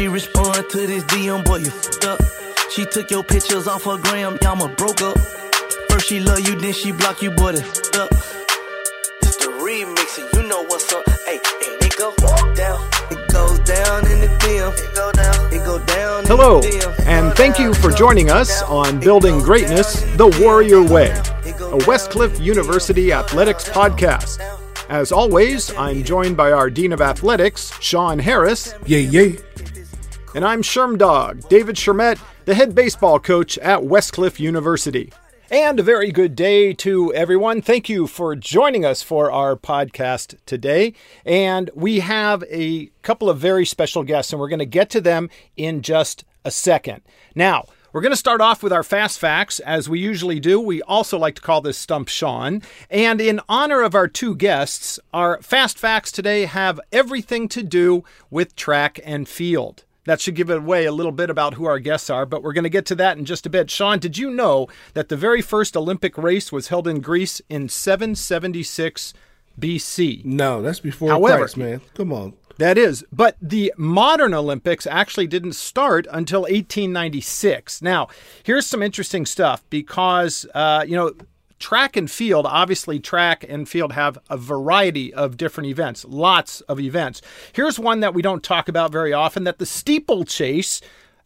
She respond to this DM, boy, you fucked up. She took your pictures off her gram, y'all broke up. First she love you, then she block you, boy, that up. It's the remix, and you know what's up. Hey, hey, it go down. It goes down in the DM. It go down. It go down. Hello, the DM. and thank you for joining us on Building Greatness the Warrior Way, a Westcliff University athletics podcast. As always, I'm joined by our Dean of Athletics, Sean Harris, Yeah, yeah. And I'm Sherm Dog, David Shermett, the head baseball coach at Westcliff University. And a very good day to everyone. Thank you for joining us for our podcast today. And we have a couple of very special guests, and we're going to get to them in just a second. Now, we're going to start off with our fast facts, as we usually do. We also like to call this Stump Sean. And in honor of our two guests, our fast facts today have everything to do with track and field. That should give it away a little bit about who our guests are, but we're going to get to that in just a bit. Sean, did you know that the very first Olympic race was held in Greece in 776 BC? No, that's before However- Christ, man. Come on. That is, but the modern Olympics actually didn't start until 1896. Now, here's some interesting stuff because, uh, you know, track and field, obviously, track and field have a variety of different events, lots of events. Here's one that we don't talk about very often that the steeplechase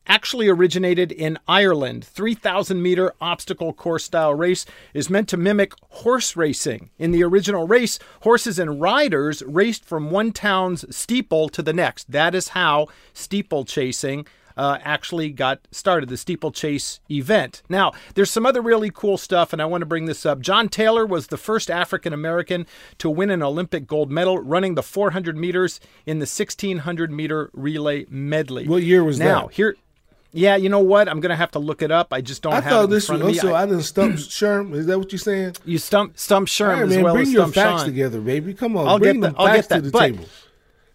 actually originated in Ireland. 3,000 meter obstacle course style race is meant to mimic horse racing. In the original race, horses and riders raced from one town's steeple to the next. That is how steeplechasing uh, actually got started, the steeplechase event. Now, there's some other really cool stuff, and I want to bring this up. John Taylor was the first African American to win an Olympic gold medal running the 400 meters in the 1600 meter relay medley. What year was now, that? here, yeah, you know what? I'm gonna have to look it up. I just don't I have thought it in this was also I- I didn't stump Sherm. Is that what you're saying? you stump stump Sherm right, as man, well bring as your stump facts Sean. together, baby. Come on, I'll bring get them that- I'll facts get to that, the but- table.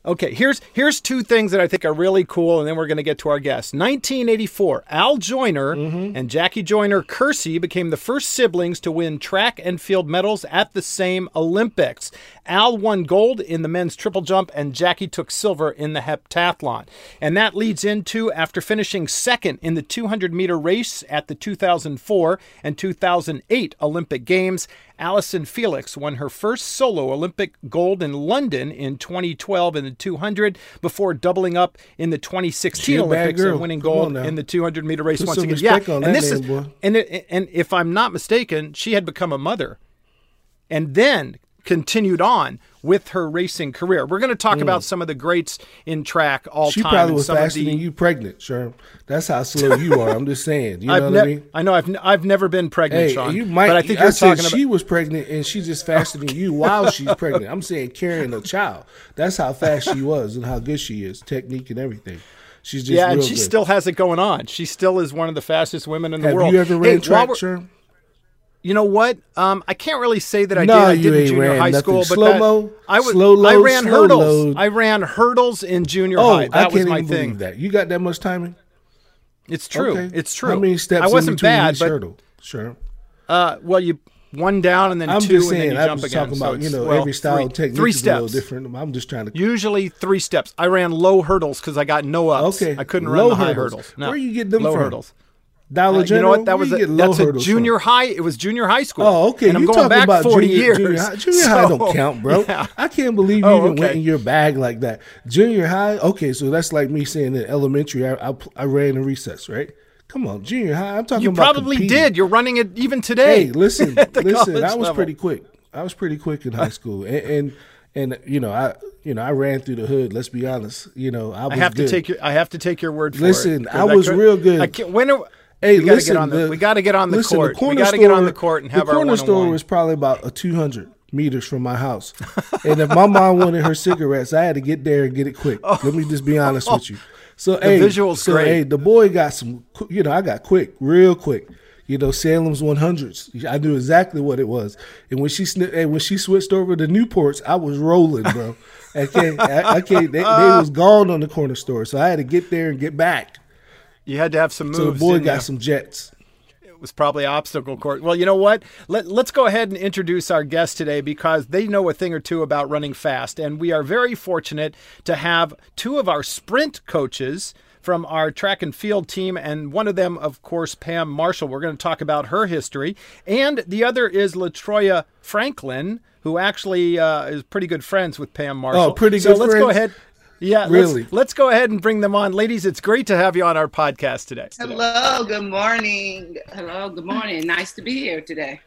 Okay, here's here's two things that I think are really cool, and then we're going to get to our guests. 1984, Al Joyner Mm-hmm. and Jackie Joyner Kersee became the first siblings to win track and field medals at the same Olympics. Al won gold in the men's triple jump, and Jackie took silver in the heptathlon. And that leads into after finishing second in the 200 meter race at the 2004 and 2008 Olympic Games. Allyson Felix won her first solo Olympic gold in London in 2012 in the 200 before doubling up in the 2016 She a bad Olympics girl. and winning Come gold in the 200 meter race Put once again. yeah, on and this name, is boy. and it, and if I'm not mistaken, she had become a mother and then continued on with her racing career. We're going to talk about some of the greats in track all Mm. She time. probably was faster the- than you pregnant, sure. That's how slow you are. I'm just saying. You know I've what ne- I mean? I know I've, n- I've never been pregnant, Hey, Sean. you might. but I think I you're said talking she was pregnant and she's just faster than you while she's pregnant. I'm saying carrying a child. That's how fast she was and how good she is, technique and everything. She's just Yeah, and she good. still has it going on. She still is one of the fastest women in the Have world. Have you ever Hey, ran while track, Sherm? You know what? Um, I can't really say that I No, did. I you did in junior high nothing. school, but Slow-mo, that, I was slow I ran slow hurdles. load. I ran hurdles in junior Oh, high. That I can't my even thing. believe that. You got that much timing? It's true. Okay. It's true. How many steps I wasn't bad, each but hurdle? Sure. uh, well, you one down and then I'm two, just and saying. then you I'm jump just again. talking So about you know well, every style three, and technique three is a little steps. different. I'm just trying to. Usually three steps. I ran low hurdles because I got no ups. Okay, I couldn't low run the high hurdles. hurdles. No. Where you get them low from? hurdles? Dollar Uh, you know what? That was you a, that's a junior from? high. It was junior high school. Oh, okay. And I'm you going back about 40 junior, years. Junior high, junior high don't count, bro. yeah. I can't believe you Oh, even went in your bag like that. Junior high. Okay, so that's like me saying in elementary. I I, I ran in recess, right? Come on, junior high. I'm talking You about. probably competing. did. You're running it even today. Hey, listen, listen. I was level. pretty quick. I was pretty quick in high school, and, and and you know I you know I ran through the hood. Let's be honest. You know I was I have good. to take your. I have to take your word for Listen, it. I was real good. I can't, when are, Hey, we gotta listen, get on the, the- we got to get on the listen, court. corner we got to get on the court and have the our corner store was probably about a two hundred meters from my house, and if my mom wanted her cigarettes, I had to get there and get it quick. Oh. Let me just be honest with you. So hey, visual's so, great. Hey, the boy got some. You know, I got quick, real quick. You know, Salem's one hundreds. I knew exactly what it was. And when she sni- and when she switched over to Newports, I was rolling, bro. I can't. I, I can't. They, they was gone on the corner store, so I had to get there and get back. You had to have some moves. So the boy got you? some jets. It was probably obstacle court. Well, you know what? Let, let's go ahead and introduce our guest today because they know a thing or two about running fast. And we are very fortunate to have two of our sprint coaches from our track and field team, and one of them, of course, Pam Marshall. We're going to talk about her history, and the other is Latroya Franklin, who actually uh, is pretty good friends with Pam Marshall. Oh, pretty so good. So let's friends? go ahead. Yeah, really. Let's, let's, go ahead and bring them on, ladies. It's great to have you on our podcast today. Hello. Good morning. Hello. Good morning. Nice to be here today.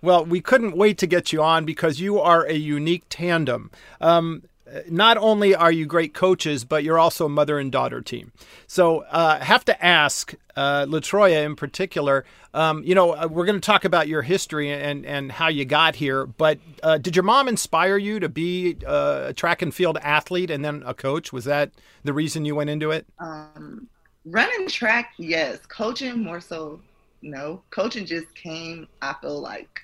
Well, we couldn't wait to get you on because you are a unique tandem. Um, not only are you great coaches, but you're also a mother and daughter team. So, uh, have to ask uh, Latroya in particular. Um, you know, uh, we're going to talk about your history and and how you got here. But uh, did your mom inspire you to be uh, a track and field athlete and then a coach? Was that the reason you went into it? Um, running track, yes. Coaching more so, no. Coaching just came. I feel like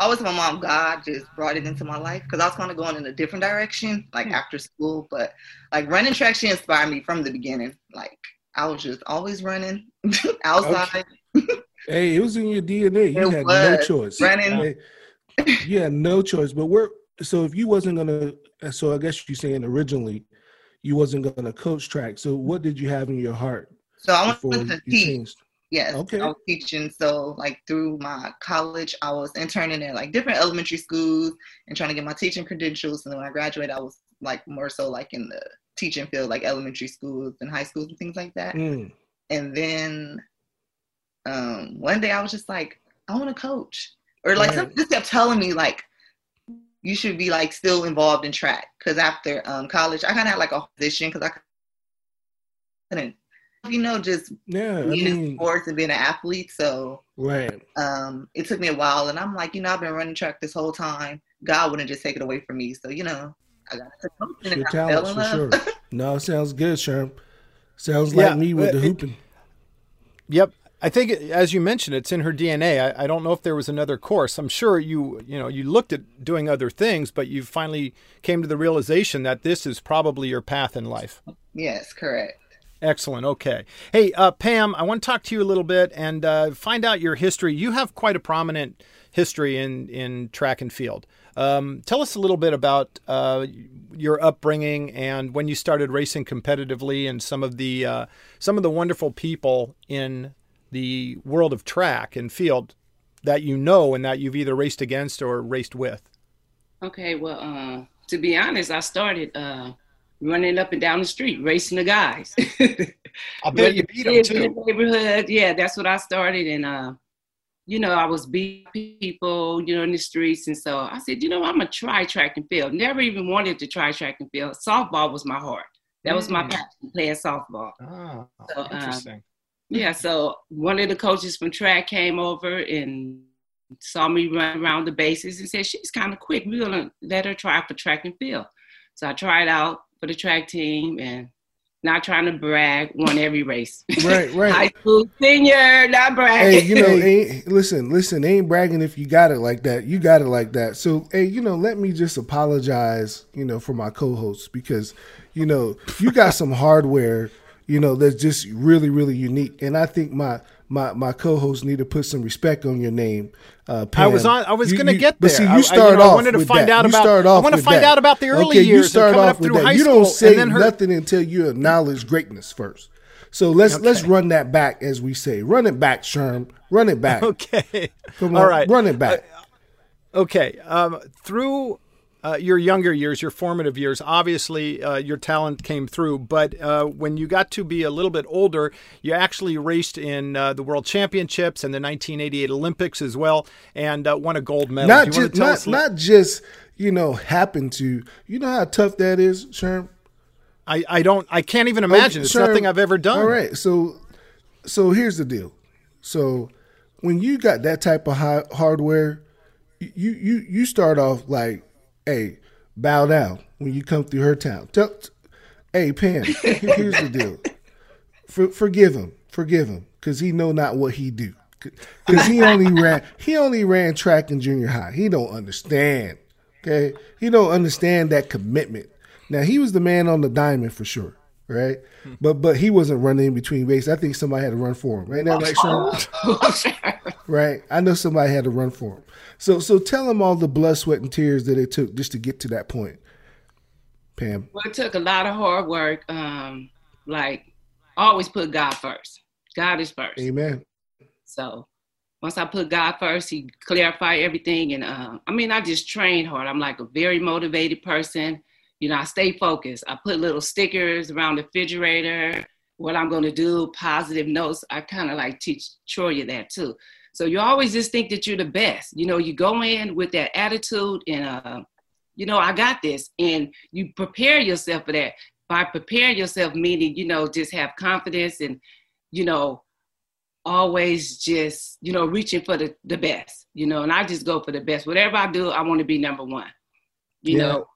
always my mom god just brought it into my life because i was kind of going in a different direction like mm-hmm. after school but like running track she inspired me from the beginning. Like i was just always running outside. Okay. hey it was in your dna you it had no choice running. you had no choice but we're so if you wasn't gonna so i guess you're saying originally you wasn't gonna coach track. So what did you have in your heart so i wanted to teach. changed? Yes. Okay. I was teaching. So like through my college, I was interning at like different elementary schools and trying to get my teaching credentials. And then when I graduated, I was like more so like in the teaching field, like elementary schools and high schools and things like that. Mm. And then um, one day I was just like, I want to coach. Or like right. something just kept telling me like you should be like still involved in track. Cause after um, college, I kind of had like a position because I couldn't you know, just yeah, being I mean, in sports and being an athlete. So right. Um, it took me a while, and I'm like, you know, I've been running track this whole time. God wouldn't just take it away from me. So you know, I got to coaching and I fell in love. Sure. no, sounds good, Sherm. Sounds like me with the hooping. Yep. I think, as you mentioned, it's in her DNA. I, I, don't know if there was another course. I'm sure you, you know, you looked at doing other things, but you finally came to the realization that this is probably your path in life. Yes, correct. Excellent. Okay. Hey, uh, Pam, I want to talk to you a little bit and uh, find out your history. You have quite a prominent history in, in track and field. Um, tell us a little bit about uh, your upbringing and when you started racing competitively, and some of the uh, some of the wonderful people in the world of track and field that you know and that you've either raced against or raced with. Okay. Well, uh, to be honest, I started uh, running up and down the street, racing the guys. I bet you beat them too. The neighborhood, yeah, that's what I started, and uh, you know, I was beating people, you know, in the streets, and so I said, you know, I'm gonna try track and field. Never even wanted to try track and field. Softball was my heart. That was my mm. passion, playing softball. Oh, so, interesting. Um, yeah, so one of the coaches from track came over and saw me run around the bases and said, she's kind of quick. We're gonna let her try for track and field. So I tried out for the track team and not trying to brag, won every race. Right, right. High school senior, not bragging. Hey, you know, ain't, listen, listen, ain't bragging if you got it like that. You got it like that. So, hey, you know, let me just apologize, you know, for my co-hosts because, you know, you got some hardware, you know, that's just really, really unique. And I think my my my co-hosts need to put some respect on your name. Uh, I was on. I was going to get there. But see, you start I, you know, off. I wanted to find that. out about. I want to find that. out about the early okay, years. You start off with that. you don't say her... nothing until you acknowledge greatness first. So let's okay. let's run that back, as we say. Run it back, Sherm. Run it back. Okay. Come on. All right. Run it back. Uh, okay. Um, through uh, your younger years, your formative years, obviously uh, your talent came through. But uh, when you got to be a little bit older, you actually raced in uh, the World Championships and the 1988 Olympics as well, and uh, won a gold medal. Not just not, not just you know happened to. You know how tough that is, Sherm. I, I don't I can't even imagine. Okay, it's Sherm, nothing I've ever done. All right, so so here's the deal. So when you got that type of high, hardware, you you you start off like hey, bow down when you come through her town. Tell, hey, Pam, here's the deal. For, forgive him, forgive him, because he know not what he do. Because he only ran, he only ran track in junior high. He don't understand. Okay, he don't understand that commitment. Now he was the man on the diamond for sure, right? But but he wasn't running in between races. I think somebody had to run for him. Right now, right, Sean? right. I know somebody had to run for him. So so tell them all the blood, sweat, and tears that it took just to get to that point. Pam. Well, it took a lot of hard work. Um, like always put God first. God is first. Amen. So once I put God first, He clarified everything, and uh, I mean, I just train hard. I'm like a very motivated person. You know, I stay focused. I put little stickers around the refrigerator. What I'm going to do, positive notes. I kind of like teach Troy that too. So you always just think that you're the best. You know, you go in with that attitude and, uh, you know, I got this. And you prepare yourself for that. By preparing yourself, meaning, you know, just have confidence and, you know, always just, you know, reaching for the, the best, you know, and I just go for the best. Whatever I do, I want to be number one. You yeah. know,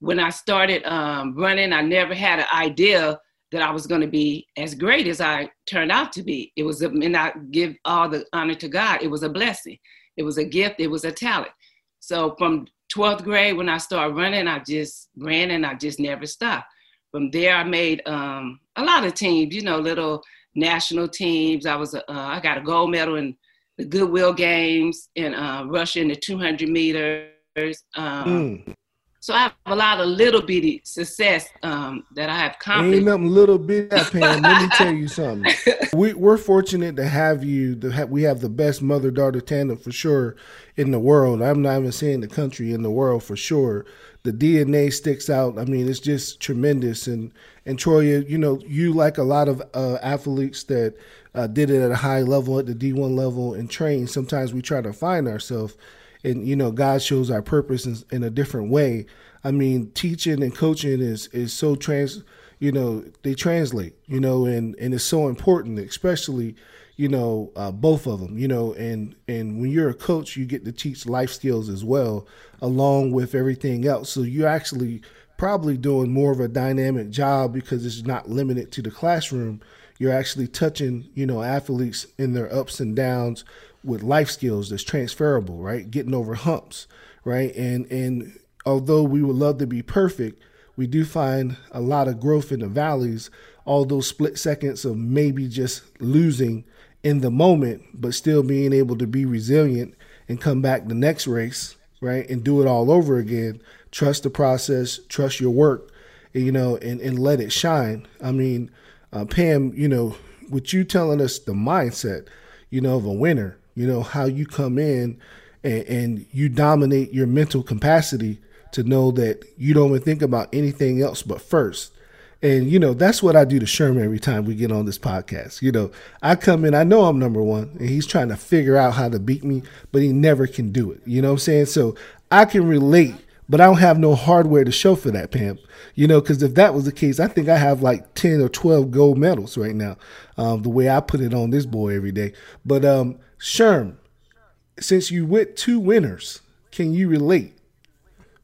when I started um, running, I never had an idea that I was going to be as great as I turned out to be. It was, a, and I give all the honor to God. It was a blessing. It was a gift. It was a talent. So from 12th grade, when I started running, I just ran and I just never stopped. From there, I made um, a lot of teams, you know, little national teams. I was, uh, I got a gold medal in the Goodwill Games in uh, Russia in the 200 meters. Um, mm. So I have a lot of little bitty success um, that I have confidence. Ain't nothing little bitty, Pam. Let me tell you something. We, we're fortunate to have you. To have, we have the best mother daughter tandem for sure in the world. I'm not even saying the country in the world for sure. The DNA sticks out. I mean, it's just tremendous. And and Troy, you know, you like a lot of uh, athletes that uh, did it at a high level, at the D1 level, and trained. Sometimes we try to find ourselves and you know God shows our purpose in, in, a different way. I mean, teaching and coaching is is so trans, you know, they translate, you know, and and it's so important, especially, you know, uh, both of them, you know, and and when you're a coach, you get to teach life skills as well, along with everything else. So you're actually probably doing more of a dynamic job because it's not limited to the classroom. You're actually touching, you know, athletes in their ups and downs with life skills that's transferable, right? Getting over humps, right? And and although we would love to be perfect, we do find a lot of growth in the valleys, all those split seconds of maybe just losing in the moment, but still being able to be resilient and come back the next race, right? And do it all over again. Trust the process, trust your work, you know, and, and let it shine. I mean, uh, Pam, you know, with you telling us the mindset, you know, of a winner, you know, how you come in and, and you dominate your mental capacity to know that you don't even think about anything else but first. And you know, that's what I do to Sherman every time we get on this podcast. You know, I come in, I know I'm number one, and he's trying to figure out how to beat me, but he never can do it. You know what I'm saying? So I can relate, but I don't have no hardware to show for that, Pam. You know, because if that was the case, I think I have like 10 or 12 gold medals right now, um, the way I put it on this boy every day. But um, Sherm, since you went two winners, can you relate?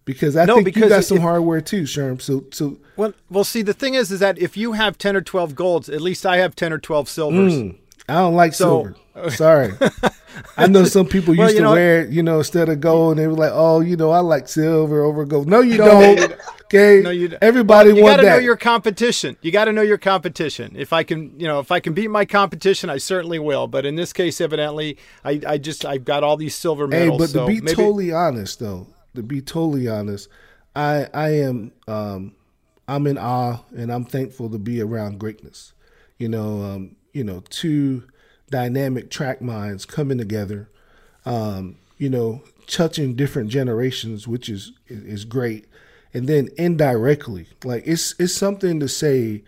Because I no, think because you got some hardware too, Sherm. So, so well, well. See, the thing is, is that if you have ten or twelve golds, at least I have ten or twelve silvers. Mm, I don't like so, silver. Sorry. I know some people used well, to know, wear it, you know, instead of gold, and they were like, "Oh, you know, I like silver over gold." No, you don't. Okay. No, you. Everybody well, you want that. You got to know your competition. You got to know your competition. If I can, you know, if I can beat my competition, I certainly will. But in this case, evidently, I, I just I've got all these silver medals. Hey, but so to be maybe... totally honest, though, to be totally honest, I I am um I'm in awe and I'm thankful to be around greatness. You know, um, you know, two dynamic track minds coming together. Um, you know, touching different generations, which is is great and then indirectly, like it's it's something to say,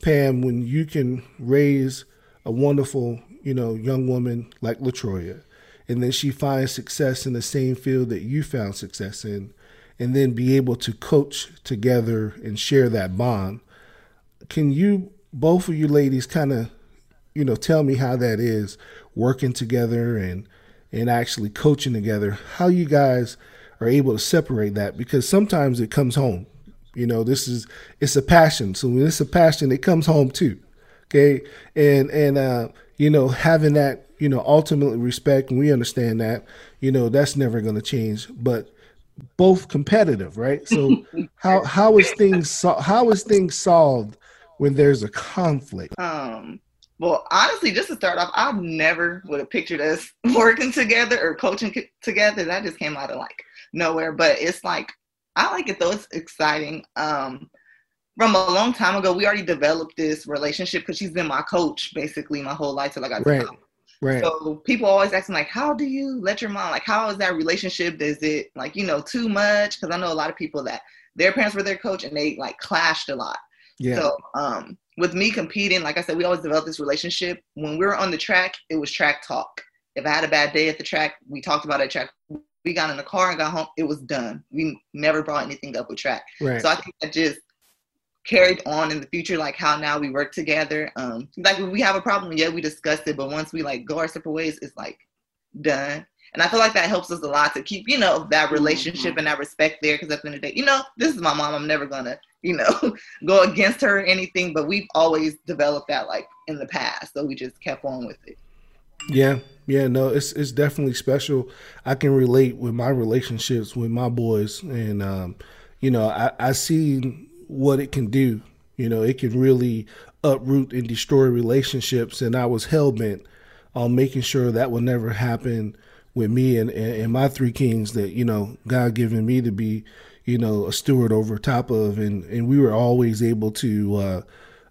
Pam, when you can raise a wonderful, you know, young woman like Latroya, and then she finds success in the same field that you found success in, and then be able to coach together and share that bond. Can you both of you ladies kind of, you know, tell me how that is working together and and actually coaching together? How you guys are able to separate that because sometimes it comes home. You know, this is it's a passion. So when it's a passion, it comes home too. Okay, and and uh, you know having that you know ultimately respect, and we understand that you know that's never going to change. But both competitive, right? So how how is things so, how is things solved when there's a conflict? Um. Well, honestly, just to start off, I never would have pictured us working together or coaching together. That just came out of like nowhere. But it's like I like it though. It's exciting. Um, from a long time ago, we already developed this relationship because she's been my coach basically my whole life till I got Right. Right. So people always ask me like, how do you let your mom like how is that relationship? Is it like you know too much? Because I know a lot of people that their parents were their coach and they like clashed a lot. yeah. So um, with me competing, like I said, we always developed this relationship. When we were on the track, it was track talk. If I had a bad day at the track, we talked about it track. We got in the car and got home. It was done. We never brought anything up with track. right. So I think that just carried on in the future, like how now we work together. Um, like we have a problem, yeah, we discuss it, but once we like go our separate ways, it's like done. And I feel like that helps us a lot to keep, you know, that relationship and that respect there. Because at the end of the day, you know, this is my mom. I'm never gonna, you know, go against her or anything. But we've always developed that like in the past, so we just kept on with it. Yeah, yeah, no, it's it's definitely special. I can relate with my relationships with my boys, and um, you know, I I see what it can do. You know, it can really uproot and destroy relationships, and I was hell bent on making sure that would never happen with me and, and, and my three kings that you know God given me to be, you know, a steward over top of, and and we were always able to uh,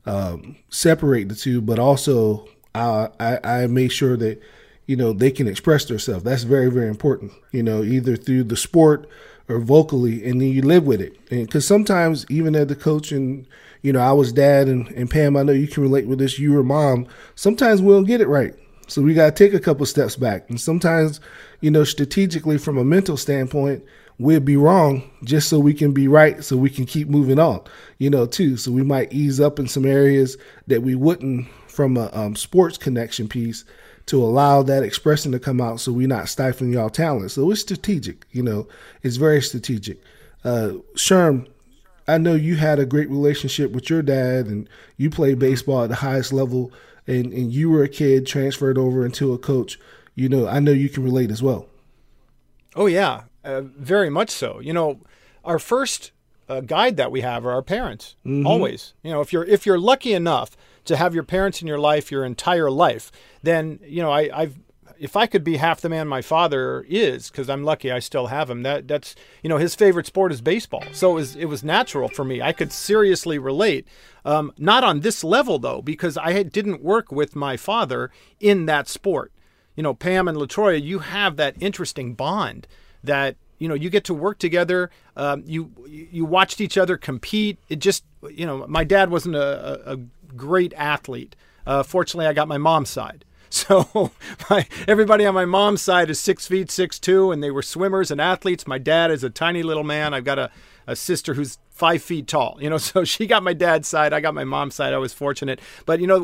um, separate the two, but also I, I I made sure that you know they can express themselves. That's very very important. You know, either through the sport or vocally, and then you live with it. And because sometimes even as the coach and you know I was dad and, and Pam, I know you can relate with this. You were mom. Sometimes we don't get it right. So we got to take a couple steps back. And sometimes, you know, strategically from a mental standpoint, we'll be wrong just so we can be right so we can keep moving on, you know, too. So we might ease up in some areas that we wouldn't from a um, sports connection piece to allow that expression to come out so we're not stifling y'all talent. So it's strategic, you know, it's very strategic. Uh, Sherm, I know you had a great relationship with your dad and you played baseball at the highest level and, and you were a kid transferred over into a coach. You know, I know you can relate as well. Oh yeah, uh, very much so. You know, our first uh, guide that we have are our parents. Always. You know, if you're if you're lucky enough to have your parents in your life your entire life, then you know I, I've if I could be half the man my father is, because I'm lucky I still have him. That that's you know his favorite sport is baseball, so it was it was natural for me. I could seriously relate. Um, not on this level though, because I had, didn't work with my father in that sport. You know, Pam and Latoya, you have that interesting bond that you know you get to work together. Um, you you watched each other compete. It just you know my dad wasn't a, a, great athlete. Uh, fortunately, I got my mom's side. So my, everybody on my mom's side is six feet six two, and they were swimmers and athletes. My dad is a tiny little man. I've got a, a sister who's five feet tall. You know, so she got my dad's side. I got my mom's side. I was fortunate. But you know,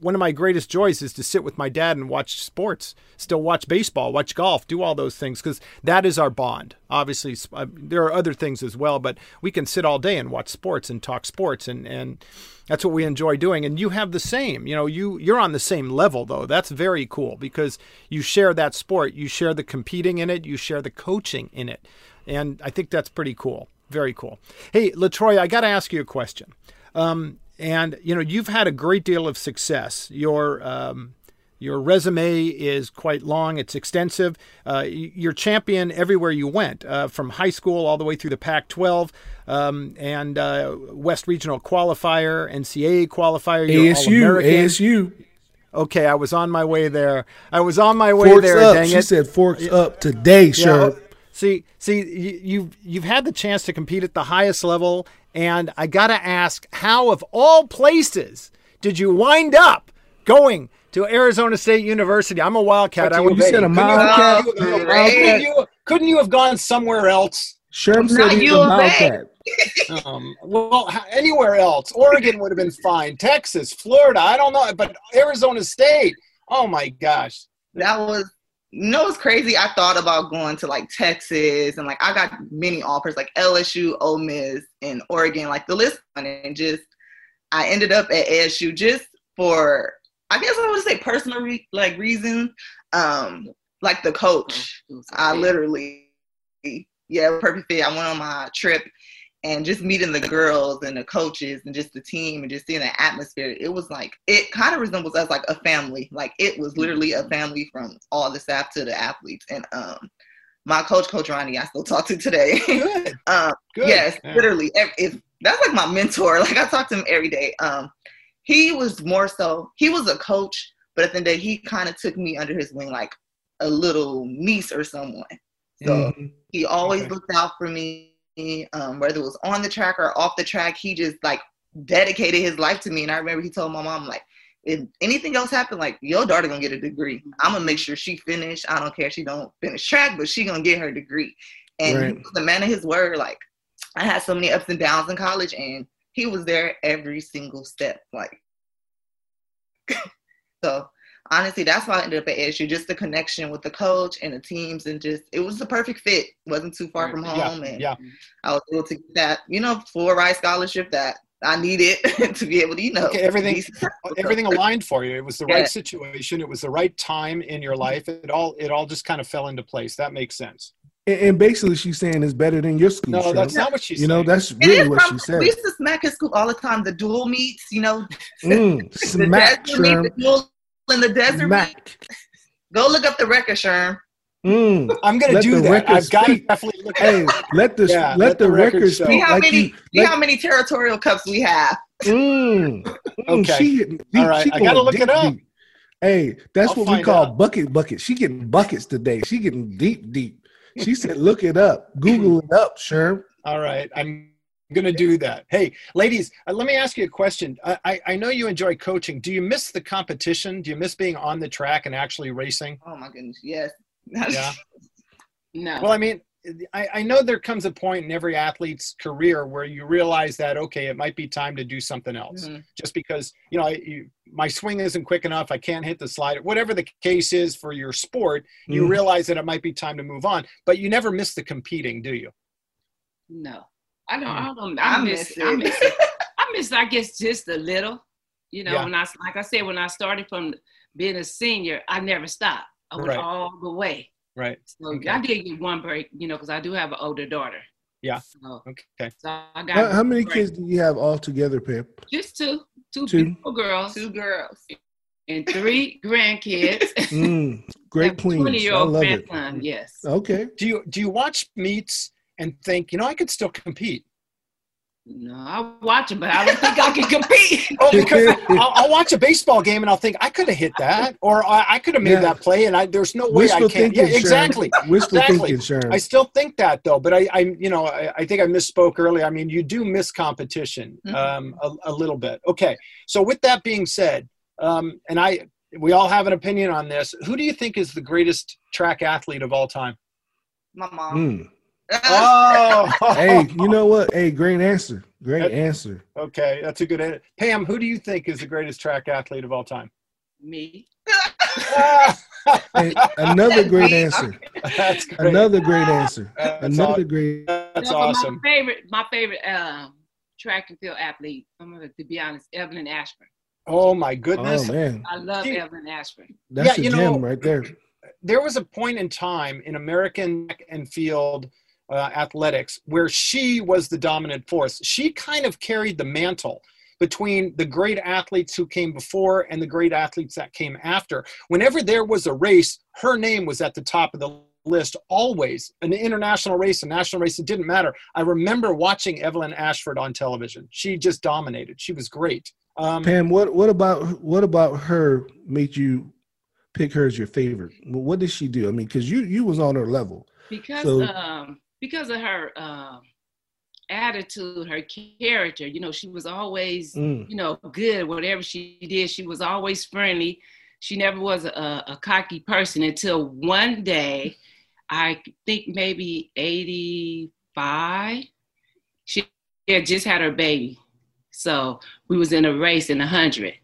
one of my greatest joys is to sit with my dad and watch sports. Still watch baseball, watch golf, do all those things because that is our bond. Obviously, uh, there are other things as well, but we can sit all day and watch sports and talk sports and and that's what we enjoy doing and you have the same you know you you're on the same level though that's very cool because you share that sport you share the competing in it you share the coaching in it and i think that's pretty cool very cool hey latroy i got to ask you a question um, and you know you've had a great deal of success your um, your resume is quite long. It's extensive. Uh, you're champion everywhere you went, uh, from high school all the way through the Pac-12 um, and uh, West Regional qualifier, NCAA qualifier. You're ASU, ASU. Okay, I was on my way there. I was on my way Forks there. up. Dang She it. said forks up today, Yeah, sure. oh, See, see, you, you've you've had the chance to compete at the highest level, and I gotta ask, how of all places did you wind up going to Arizona State University? I'm a Wildcat. I You said a Wildcat? Oh, couldn't, you, couldn't you have gone somewhere else? Sherm said Not he's a U of A. Wildcat. Um, well, anywhere else. Oregon would have been fine. Texas, Florida, I don't know, but Arizona State. Oh my gosh. that was you know what's crazy? I thought about going to like Texas and like I got many offers like LSU, Ole Miss, and Oregon, like the list and just I ended up at ASU just for I guess I would say personal re- like reasons. Um, like the coach, I literally, yeah, perfect fit. I went on my trip and just meeting the girls and the coaches and just the team and just seeing the atmosphere. It was like, it kind of resembles us like a family. Like it was literally a family from all the staff to the athletes. And um, my coach, Coach Ronnie, I still talk to today. Good. um, Good. yes, Yeah. literally. If, if that's like my mentor. Like I talk to him every day. Um, he was more so he was a coach, but at the end of the day, he kind of took me under his wing like a little niece or someone. So Mm-hmm. he always Okay. looked out for me, um, whether it was on the track or off the track. He just like dedicated his life to me. And I remember he told my mom like, if anything else happened, like your daughter gonna get a degree. I'm gonna make sure she finish. I don't care if she don't finish track, but she gonna get her degree. And Right. he was the man of his word. Like I had so many ups and downs in college, and he was there every single step. Like so. Honestly, that's why I ended up at ASU. Just the connection with the coach and the teams, and just it was the perfect fit. wasn't too far from Yeah, home, and yeah. I was able to get that, you know, full ride scholarship that I needed to be able to, you know, Okay, everything- Everything aligned for you. It was the Yeah. right situation. It was the right time in your life. It all it all just kind of fell into place. That makes sense. And, and basically, she's saying it's better than your school. No, Cheryl. that's not what she's You know, that's really what from- she said. We used to smack his school all the time. The dual meets, you know, Mm, the smack, meet, the dual in the desert meet. Smack. Go look up the record, Sherm. Mm. I'm gonna Let do the that. record I've got to definitely look at Hey, let the Yeah, let, let the, the record record show. See how like many, you, see like- how many territorial cups we have. Mm. Mm, Okay. She getting. All right, She I gotta look it deep, up. deep. Hey, that's I'll what we call out. bucket bucket. She getting buckets today. She getting deep, deep. She said, "Look it up. Google it up, Sherm." All right, I'm gonna do that. Hey, ladies, uh, let me ask you a question. I, I I know you enjoy coaching. Do you miss the competition? Do you miss being on the track and actually racing? Oh my goodness, yes. Yeah. No. Well, I mean, I, I know there comes a point in every athlete's career where you realize that okay, it might be time to do something else. Mhm. Just because you know I, you, my swing isn't quick enough, I can't hit the slider. Whatever the case is for your sport, you Mhm. realize that it might be time to move on. But you never miss the competing, do you? no. I don't. I don't. I I miss miss. I miss. it. I miss. I guess just a little. You know, Yeah. when I like I said when I started from being a senior, I never stopped. I went Right. all the way. Right. So Okay. I did get one break. You know, because I do have an older daughter. Yeah. So, Okay. so I got How, how many break. kids do you have all together, Pam? Just two. Two, Two. beautiful girls Two girls. and three grandkids. Mm, great queens. Twenty-year-old love it. Yes. Okay. Do you do you watch meets and think you know I could still compete? No, I'll watch them, but I don't think I can compete. Oh, because I'll, I'll watch a baseball game and I'll think I could have hit that, or I, I could have made Yeah. that play, and I there's no way I can. thinking. Yeah, exactly. Sharon. Exactly. thinking, Sharon. I still think that though, but I, I you know, I, I think I misspoke earlier. I mean, you do miss competition Mhm. um, a, a little bit. Okay, so with that being said, um, and I, we all have an opinion on this. Who do you think is the greatest track athlete of all time? My mom. Mm. Oh, Hey, you know what? Hey, great answer. Great That- answer. okay, that's a good. answer. Pam, who do you think is the greatest track athlete of all time? Me. Hey, another great Me. answer. that's great. Another great answer. That's Another aw- great. That's No, but awesome. My favorite, my favorite um, track and field athlete. I'm gonna, to be honest, Evelyn Ashford. Oh my goodness. Oh man, I love See- Evelyn Ashford. that's Yeah, a you gem know- right there. there was a point in time in American and field uh, athletics where she was the dominant force. She kind of carried the mantle between the great athletes who came before and the great athletes that came after. Whenever there was a race, her name was at the top of the list always an international race a national race it didn't matter i remember watching evelyn ashford on television she just dominated she was great um, Pam, what what about what about her made you pick her as your favorite? What did she do? I mean, because you you was on her level. because So- um because of her um attitude, her character. You know, she was always Mm. you know good. Whatever she did, she was always friendly. She never was a, a cocky person until one day, I think maybe eighty five. She had just had her baby, so we was in a race in a hundred.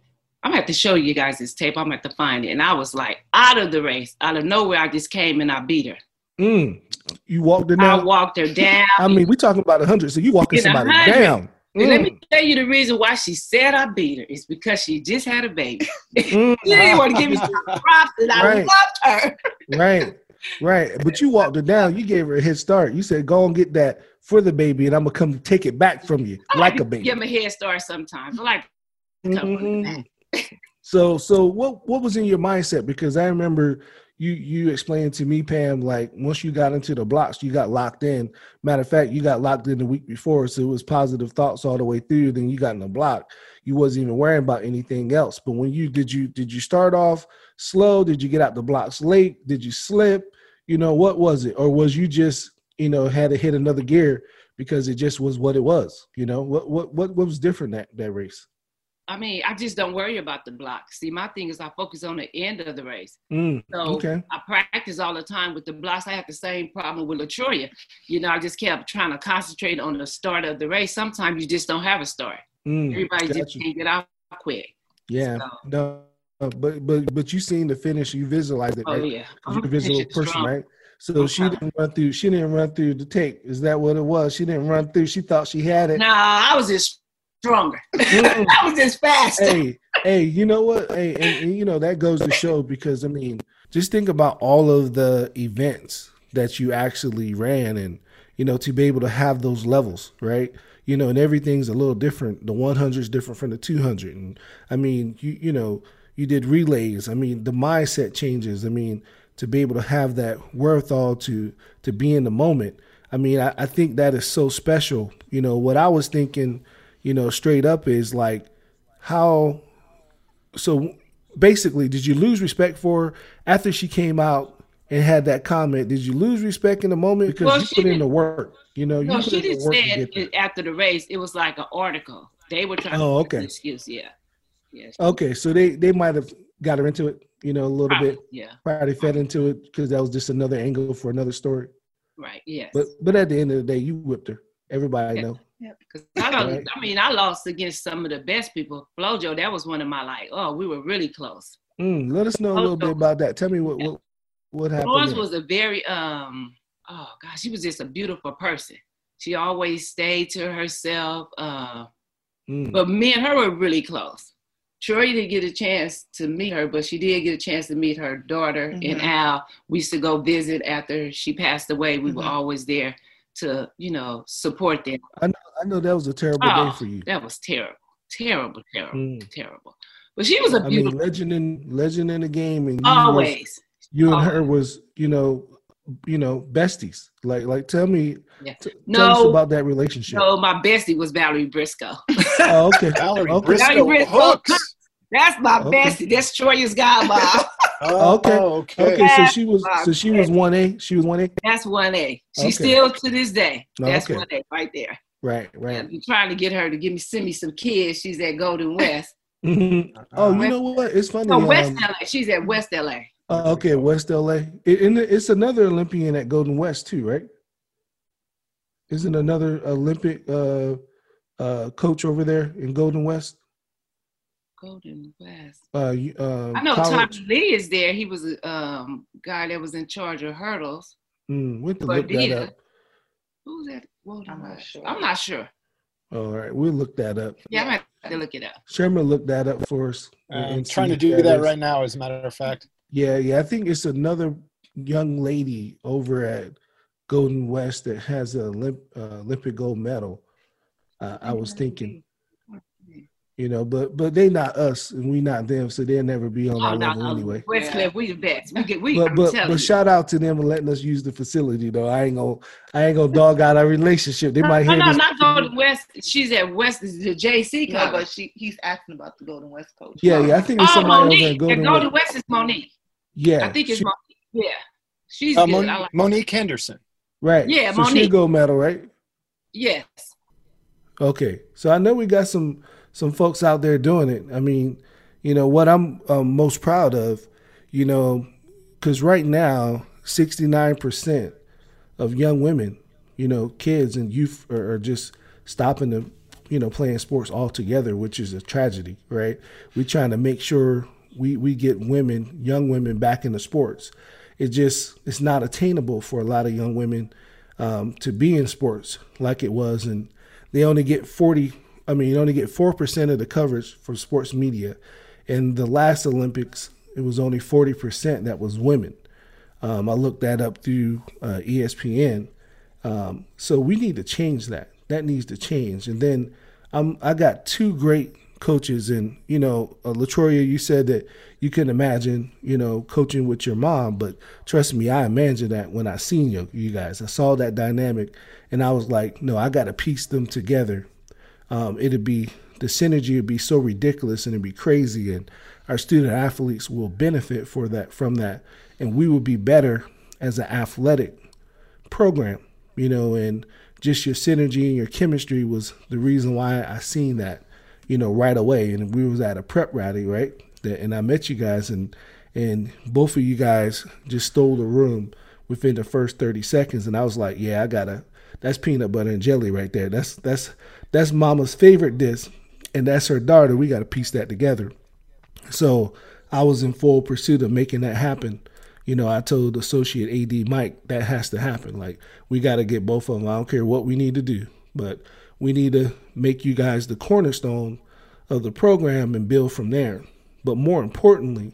I'm gonna have to show you guys this tape. I'm gonna have to find it. And I was like out of the race, out of nowhere. I just came and I beat her. Mm. You walked her down. I walked her down. I mean, we talking about a hundred, so you walking somebody down. And let Mm. me tell you the reason why she said I beat her is because she just had a baby. Mm. She didn't want to give me some props, and I Right. loved her. Right, right. But you walked her down. You gave her a head start. You said, "Go and get that for the baby, and I'm gonna come take it back from you I like a baby." Give them a head start sometimes. I like to come from the Mhm. back. So, so what what was in your mindset? Because I remember you you explained to me, Pam, like once you got into the blocks, you got locked in. Matter of fact, you got locked in the week before, so it was positive thoughts all the way through. Then you got in the block. You wasn't even worrying about anything else. But when you did you did you start off slow? Did you get out the blocks late? Did you slip? You know, what was it? Or was you just, you know, had to hit another gear because it just was what it was? You know, what what what, what was different that that race? I mean, I just don't worry about the blocks. See, my thing is I focus on the end of the race. Mm, So okay. I practice all the time with the blocks. I had the same problem with Latoya. You know, I just kept trying to concentrate on the start of the race. Sometimes you just don't have a start. Mm, Everybody got just can't get out quick. Yeah. So, No, uh, but but but you seen the finish, you visualized it, oh right? yeah. you're a I'm visual person, strong. right? So she didn't run through. She didn't run through the tape. Is that what it was? She didn't run through. She thought she had it. Nah, I was just stronger. Mm. I was just faster. hey, hey, you know what? Hey, and, and you know that goes to show because I mean, just think about all of the events that you actually ran, and you know to be able to have those levels, right? You know, and everything's a little different. The 100 is different from the 200, and I mean, you you know, you did relays. I mean, the mindset changes. I mean, to be able to have that wherewithal to to be in the moment. I mean, I, I think that is so special. You know, what I was thinking, you know, straight up is like how so basically did you lose respect for her after she came out and had that comment did you lose respect in the moment because Well, you put in the work you know you No, put she didn't say it after the race. It was like an article. They were trying Oh, to okay. excuse. Yeah. Yes. okay so they they might have got her into it you know a little Probably, bit Yeah. probably fed into it because that was just another angle for another story Right. Yes. but but at the end of the day you whipped her everybody Yeah. know 'Cause I, don't, Right. I mean, I lost against some of the best people. Flojo, that was one of my like, oh, we were really close. mm, let us know a little bit about that tell me what what, what happened Florence was a very, um, oh gosh, she was just a beautiful person. She always stayed to herself. Uh, Mm, but me and her were really close. Troy didn't get a chance to meet her, but she did get a chance to meet her daughter and Mhm. Al. We used to go visit after she passed away. We were Mhm. always there to, you know, support them. I know I know that was a terrible Oh, day for you That was terrible, terrible, terrible, Mm. terrible. But she was a I mean, beautiful, legend in legend in the game, and you was- always. you and her was you know you know besties like like tell me Yeah. t- tell us about that relationship No, my bestie was Valerie Brisco. oh, okay Valerie okay Brisco Valerie Brisco. hooks. That's my Okay. bestie. That's Troya's godmom. Oh, Okay. okay. okay so she was so she was one a she was one a That's one A. She Okay. still to this day. That's okay. one A right there. right right I'm trying to get her to give me send me some kids. She's at Golden West. Mhm. oh you West- know what it's funny No, West um, LA. She's at West LA. uh, okay west la it, and it's another olympian at golden west too right isn't another olympic uh uh coach over there in golden west Golden West. uh, you- uh I know college. Tommy Lee is there. He was a um, guy that was in charge of hurdles. Mm, we have to look that up Who's that? Golden I'm not sure. I'm not sure. all right we'll look that up Yeah, I'm gonna have to look it up. Sherman looked that up for us. and- I'm trying to if do that right now, as a matter of fact. Yeah, yeah. I think it's another young lady over at Golden West that has a Olymp, uh, Olympic gold medal. Uh, I was thinking, you know, but but they not us and we not them, so they'll never be on Oh, our no, level no. anyway. West Yeah. We the best. We get we. But I'm but telling but you. shout out to them for letting us use the facility though. I ain't gonna I ain't gonna dog out our relationship. They might no, hear no, this. not Golden West. She's at West. The JC No, but she he's asking about the Golden West coach. Yeah, yeah. I think it's oh, somebody over Monique. at At Golden, Golden West. West is Monique. Yeah, I think it's she- Monique. Yeah, she's Uh, good. Mon- like, Monique Henderson. right. Yeah, so she a Monique. gold medal, right? yes. Okay, so I know we got some some folks out there doing it. I mean, you know what I'm um, most proud of, you know, because right now, sixty nine percent of young women, you know, kids and youth are, are just stopping to, you know, playing sports altogether, which is a tragedy, right? We're trying to make sure we we get women, young women, back into sports. It just it's not attainable for a lot of young women um, to be in sports like it was, and they only get 40 i mean you only get 4% of the coverage for sports media in the last olympics it was only 40% that was women um, i looked that up through uh, espn um, so we need to change that that needs to change and then um, i got two great coaches. And you know, uh, you said that you couldn't imagine, you know, coaching with your mom, but trust me, I imagined that when I seen you, you guys. I saw that dynamic, and I was like, no, I got to piece them together. Um, it'd be the synergy would be so ridiculous and it'd be crazy, and our student athletes will benefit for that from that, and we will be better as an athletic program, you know, and just your synergy and your chemistry was the reason why I seen that, you know, right away. And we was at a prep rally, right? And I met you guys, and and both of you guys just stole the room within the first 30 seconds. And I was like, yeah, I gotta. That's peanut butter and jelly right there. That's that's that's Mama's favorite dish, and that's her daughter. We got to piece that together. So I was in full pursuit of making that happen you know, I told Associate AD Mike that has to happen. Like, we got to get both of them. I don't care what we need to do, but we need to make you guys the cornerstone of the program and build from there. But more importantly,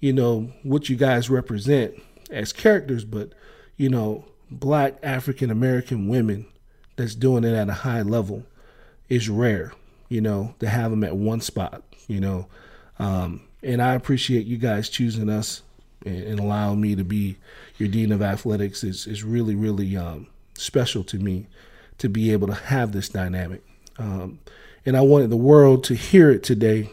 you know, what you guys represent as characters, but, you know, black African American women that's doing it at a high level is rare, you know, to have them at one spot, you know. Um, and I appreciate you guys choosing us and, and allowing me to be your dean of athletics is is really really um, special to me to be able to have this dynamic. Um, and I wanted the world to hear it today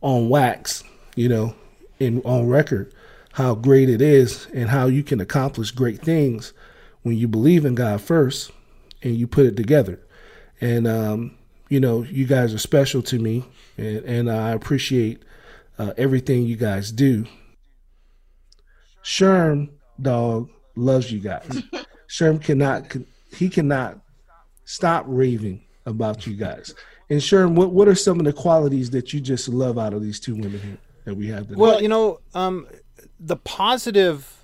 on wax, you know, in on record, how great it is and how you can accomplish great things when you believe in God first and you put it together. And um, you know, you guys are special to me, and, and I appreciate uh, everything you guys do. Sherm, dog, loves you guys. Sherm cannot, he cannot stop raving about you guys. And Sherm, what, what are some of the qualities that you just love out of these two women here that we have today? Well, you know, um, the positive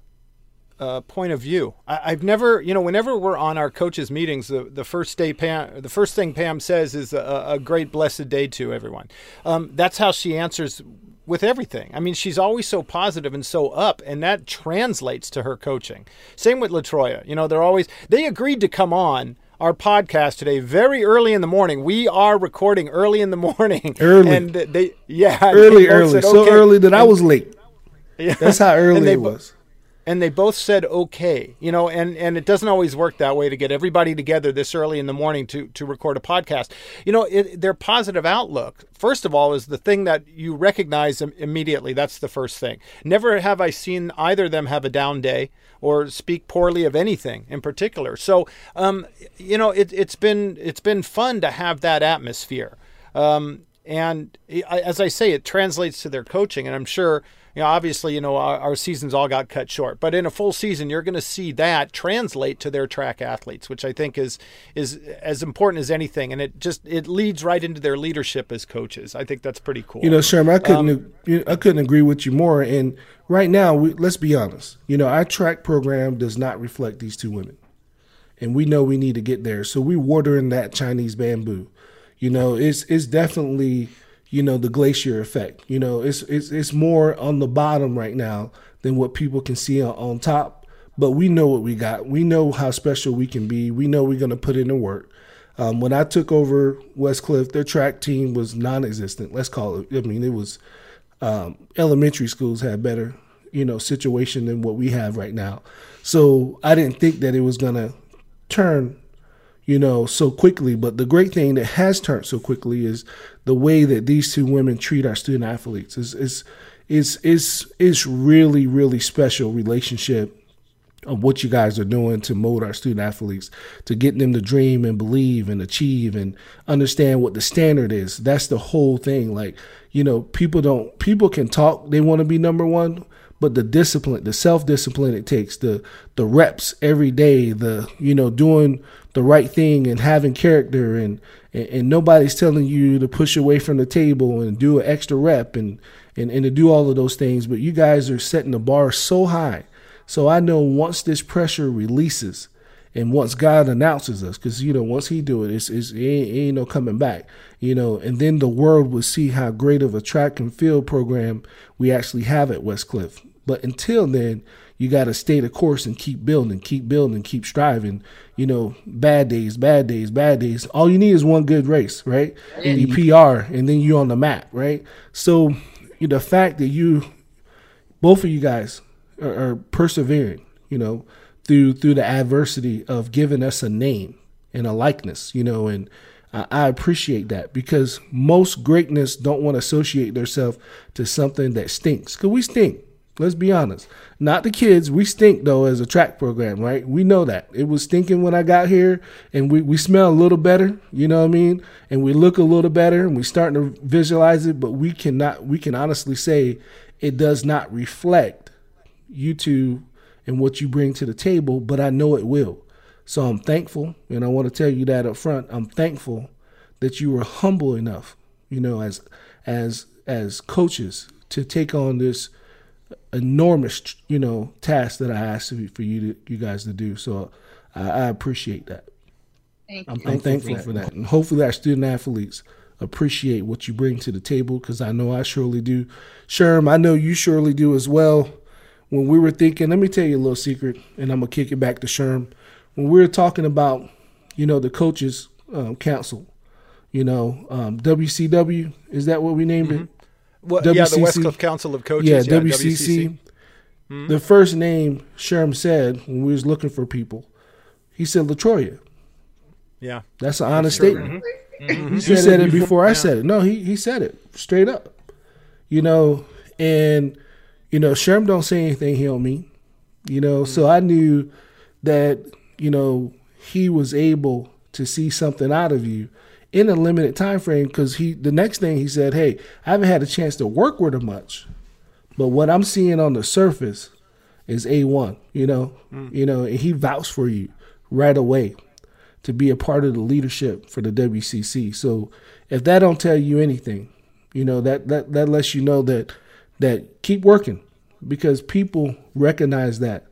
uh, point of view. I, have never, you know, whenever we're on our coaches meetings, the, the first day Pam, the first thing Pam says is a, a great blessed day to everyone. Um, that's how she answers with everything. I mean, she's always so positive and so up, and that translates to her coaching. Same with Latroya. You know, they're always they agreed to come on our podcast today very early in the morning. We are recording early in the morning. Early. And they yeah, early, early. Said, so early that I was late. Yeah. That's how early it was and they both said okay you know and and it doesn't always work that way to get everybody together this early in the morning to to record a podcast. You know it, their positive outlook first of all is the thing that you recognize immediately. That's the first thing. Never have i seen either of them have a down day or speak poorly of anything in particular. So um, you know it, it's been it's been fun to have that atmosphere. Um, and as i say it translates to their coaching and i'm sure you know, obviously, you know, our, our seasons all got cut short, but in a full season, you're going to see that translate to their track athletes, which I think is is as important as anything, and it just it leads right into their leadership as coaches. I think that's pretty cool. You know, Sherm, I couldn't um, I couldn't agree with you more. And right now, we, let's be honest. You know, our track program does not reflect these two women, and we know we need to get there. So we're watering that Chinese bamboo. You know, it's it's definitely you know the glacier effect. You know, it's it's it's more on the bottom right now than what people can see on, on top. But we know what we got. We know how special we can be. We know we're going to put in the work. Um, when I took over Westcliff, their track team was non-existent. Let's call it. I mean, it was um, elementary schools had better, you know, situation than what we have right now. So I didn't think that it was going to turn you know, so quickly. But the great thing that has turned so quickly is the way that these two women treat our student athletes. is is is is is really really special relationship of what you guys are doing to mold our student athletes, to get them to dream and believe and achieve and understand what the standard is. That's the whole thing. Like, you know, people don't people can talk, they want to be number one, but the discipline, the self discipline it takes, the the reps every day, the you know doing the right thing and having character, and, and and, nobody's telling you to push away from the table and do an extra rep and, and and to do all of those things. But you guys are setting the bar so high, so I know once this pressure releases, And once God announces us, because you know, once He do it, it's, it's it ain't, it ain't no coming back. You know, and then the world will see how great of a track and field program we actually have at Westcliff. But until then, you got to stay the course and keep building, keep building, keep striving. You know, bad days, bad days, bad days. All you need is one good race, right? And you PR, and then you're on the map, right? So, you know, the fact that you, both of you guys, are, are persevering, you know, through through the adversity of giving us a name and a likeness, you know, and I, I appreciate that because most greatness don't want to associate themselves to something that stinks. Cause we stink. Let's be honest. Not the kids. We stink though as a track program, right? We know that. It was stinking when I got here and we, we smell a little better, you know what I mean? And we look a little better and we starting to visualize it, but we cannot we can honestly say it does not reflect you two and what you bring to the table, but I know it will. So I'm thankful, and I want to tell you that up front. I'm thankful that you were humble enough, you know, as as as coaches to take on this enormous, you know, task that I asked for you to you guys to do. So I, I appreciate that. Thank I'm, you. I'm thankful for that, and hopefully our student athletes appreciate what you bring to the table because I know I surely do. Sherm, I know you surely do as well. When we were thinking, let me tell you a little secret, and I'm gonna kick it back to Sherm. When we were talking about, you know, the coaches um, council, you know, um, WCW is that what we named it? Well, yeah, the WCC. Westcliff Council of Coaches. Yeah, Yeah, WCC. The first name Sherm said when we was looking for people, he said Latroya. Yeah. That's an honest Sure. statement. Mhm. He said, it before, I said it. No, he he said it straight up. You know, and you know, Sherm don't say anything he don't mean. You know, so I knew that you know he was able to see something out of you in a limited time frame because he the next thing he said, "Hey, I haven't had a chance to work with him much, but what I'm seeing on the surface is a one. You know, hmm. you know, and he vouched for you right away to be a part of the leadership for the WCC. So if that don't tell you anything, you know that that that lets you know that that keep working because people recognize that,